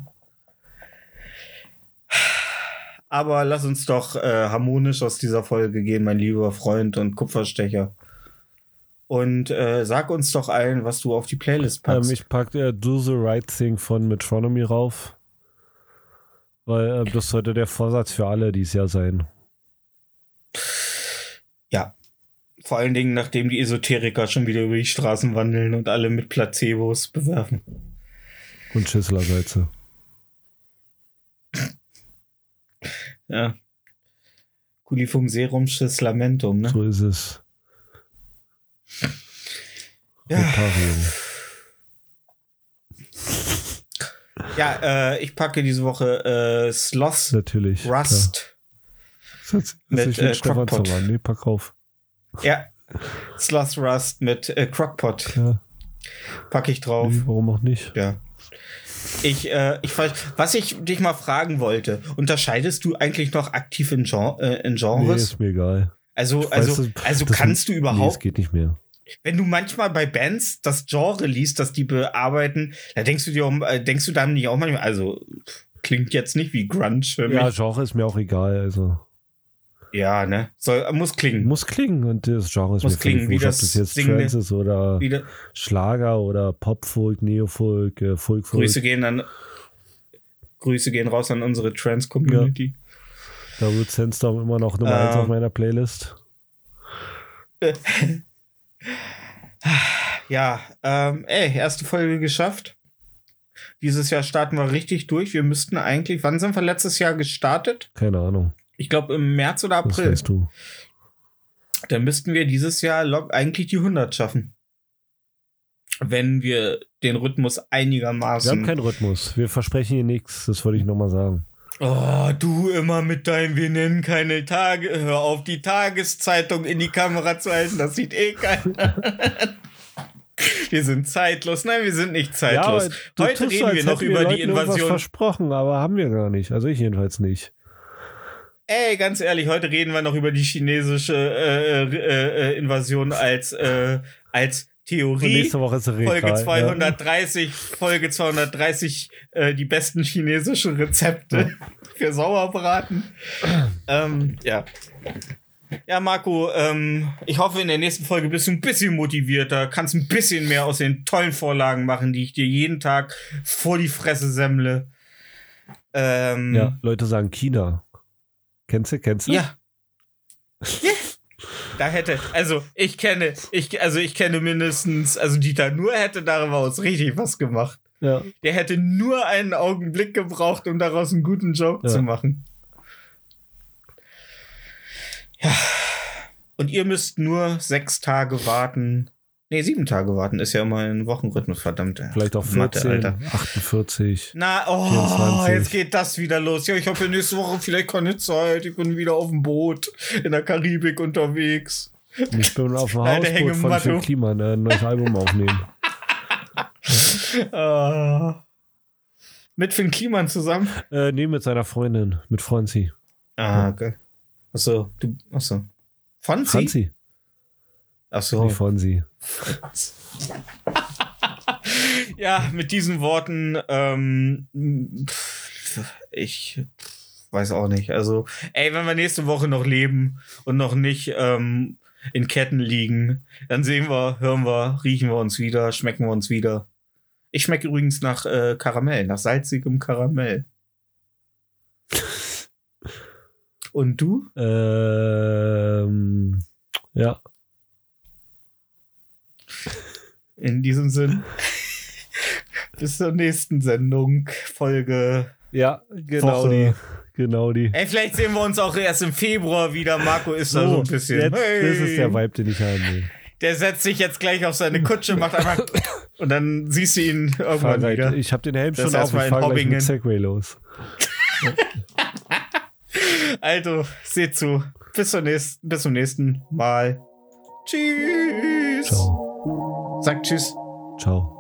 Aber lass uns doch äh, harmonisch aus dieser Folge gehen, mein lieber Freund und Kupferstecher. Und äh, sag uns doch allen, was du auf die Playlist packst. Ähm, ich pack äh, Do the Right Thing von Metronomy rauf. Weil äh, das sollte der Vorsatz für alle dieses Jahr sein. ja. Vor allen Dingen, nachdem die Esoteriker schon wieder über die Straßen wandeln und alle mit Placebos bewerfen. Und Schüsslersalze. Ja. Culifum serum Schiss lamentum, ne? So ist es. Ja. Rotarium. Ja, äh, ich packe diese Woche äh, Sloth Natürlich. Rust. Klar. Das Mit, mit, äh, Crockpot. Nee, pack auf. Ja. Sloth Rust mit äh, Crockpot Klar. packe ich drauf. Nee, warum auch nicht? Ja. Ich, äh, ich weiß, was ich dich mal fragen wollte, unterscheidest du eigentlich noch aktiv in, Gen äh, in Nee, Genres? ist mir egal. also, Ich also, weiß, also das- kannst du Nee, es überhaupt, geht nicht mehr. wenn du manchmal bei Bands das Genre liest, das die bearbeiten, da denkst du dir auch, äh, denkst du dann nicht auch manchmal, also klingt jetzt nicht wie Grunge für mich. Ja, Genre ist mir auch egal. Also Ja, ne? Soll, muss klingen. muss klingen und das Genre ist Muss klingen, wie das das jetzt singende- Trance ist oder Wieder, Schlager oder Popfolk, Neofolk, äh, Folkfolk. Grüße gehen an Grüße gehen raus an unsere Trans-Community. Da wird Sandstorm immer noch Nummer eins Ähm. auf meiner Playlist. Ja, ähm, ey, erste Folge geschafft. Dieses Jahr starten wir richtig durch. Wir müssten eigentlich, wann sind wir letztes Jahr gestartet? Keine Ahnung. Ich glaube im März oder Das April. weißt du. Dann müssten wir dieses Jahr eigentlich die 100 schaffen. Wenn wir den Rhythmus Wir haben einigermaßen. keinen Rhythmus. Wir versprechen hier nichts. Das wollte ich nochmal sagen. Oh, du immer mit deinem, wir nennen keine Tage. Hör auf, die Tageszeitung in die Kamera zu halten. Das sieht eh keiner. wir sind zeitlos. Nein, wir sind nicht zeitlos. du Heute so, reden als wir noch über die Leuten irgendwas Invasion. versprochen, aber haben wir gar nicht. Also ich jedenfalls nicht. Ey, ganz ehrlich, heute reden wir noch über die chinesische äh, äh, äh, Invasion als, äh, als Und Theorie. nächste Woche ist der Folge Rekal, 230, Folge 230, äh, die besten chinesischen Rezepte für Sauerbraten. ähm, ja. Ja, Marco, ähm, ich hoffe, in der nächsten Folge bist du ein bisschen motivierter, kannst ein bisschen mehr aus den tollen Vorlagen machen, die ich dir jeden Tag vor die Fresse semmle. Ähm, Ja. ja, Leute sagen China. Kennst du, kennst du? Ja. Ja. Da hätte, also ich kenne, ich, also ich kenne mindestens, also Dieter Nur hätte daraus richtig was gemacht. Ja. Der hätte nur einen Augenblick gebraucht, um daraus einen guten Joke Ja. zu machen. Ja. Und ihr müsst nur sechs Tage warten. Nee, sieben Tage warten ist ja immer ein Wochenrhythmus, verdammt. Vielleicht auch Mathe, 14, Alter. 48. Na, oh, 24. jetzt geht das wieder los. Ja, ich habe nächste Woche vielleicht keine Zeit. Ich bin wieder auf dem Boot in der Karibik unterwegs. Ich bin auf dem Hausboot von. Phil Kliman ein neues Album aufnehmen. Ah. mit Finn Kliman zusammen. Äh, nee, mit seiner Freundin, mit Franzi. Ah, okay. Achso, du, achso. Fonzi? Franzi? Achso. Nee, Fonsi. Ja, mit diesen Worten, ähm, ich weiß auch nicht. Also, ey, wenn wir nächste Woche noch leben und noch nicht ähm, in Ketten liegen, dann sehen wir, hören wir, riechen wir uns wieder, schmecken wir uns wieder. Ich schmecke übrigens nach äh, Karamell, nach salzigem Karamell. Und du? Ähm, ja. In diesem Sinn. Bis zur nächsten Sendung, Folge. Ja, genau Woche. die. Genau die. Ey, vielleicht sehen wir uns auch erst im Februar wieder. Marco ist da so ein bisschen. jetzt, hey. das ist der Vibe, den ich haben will. Der setzt sich jetzt gleich auf seine Kutsche, macht einfach. und dann siehst du ihn irgendwann Fahrrad. wieder. Ich habe den Helm Das schon auf, ich in fahr gleich Hobbingen. mit Segway los. Also, seht zu. Bis, zur nächsten, bis zum nächsten Mal. Tschüss. Ciao. Sagt Tschüss. Ciao.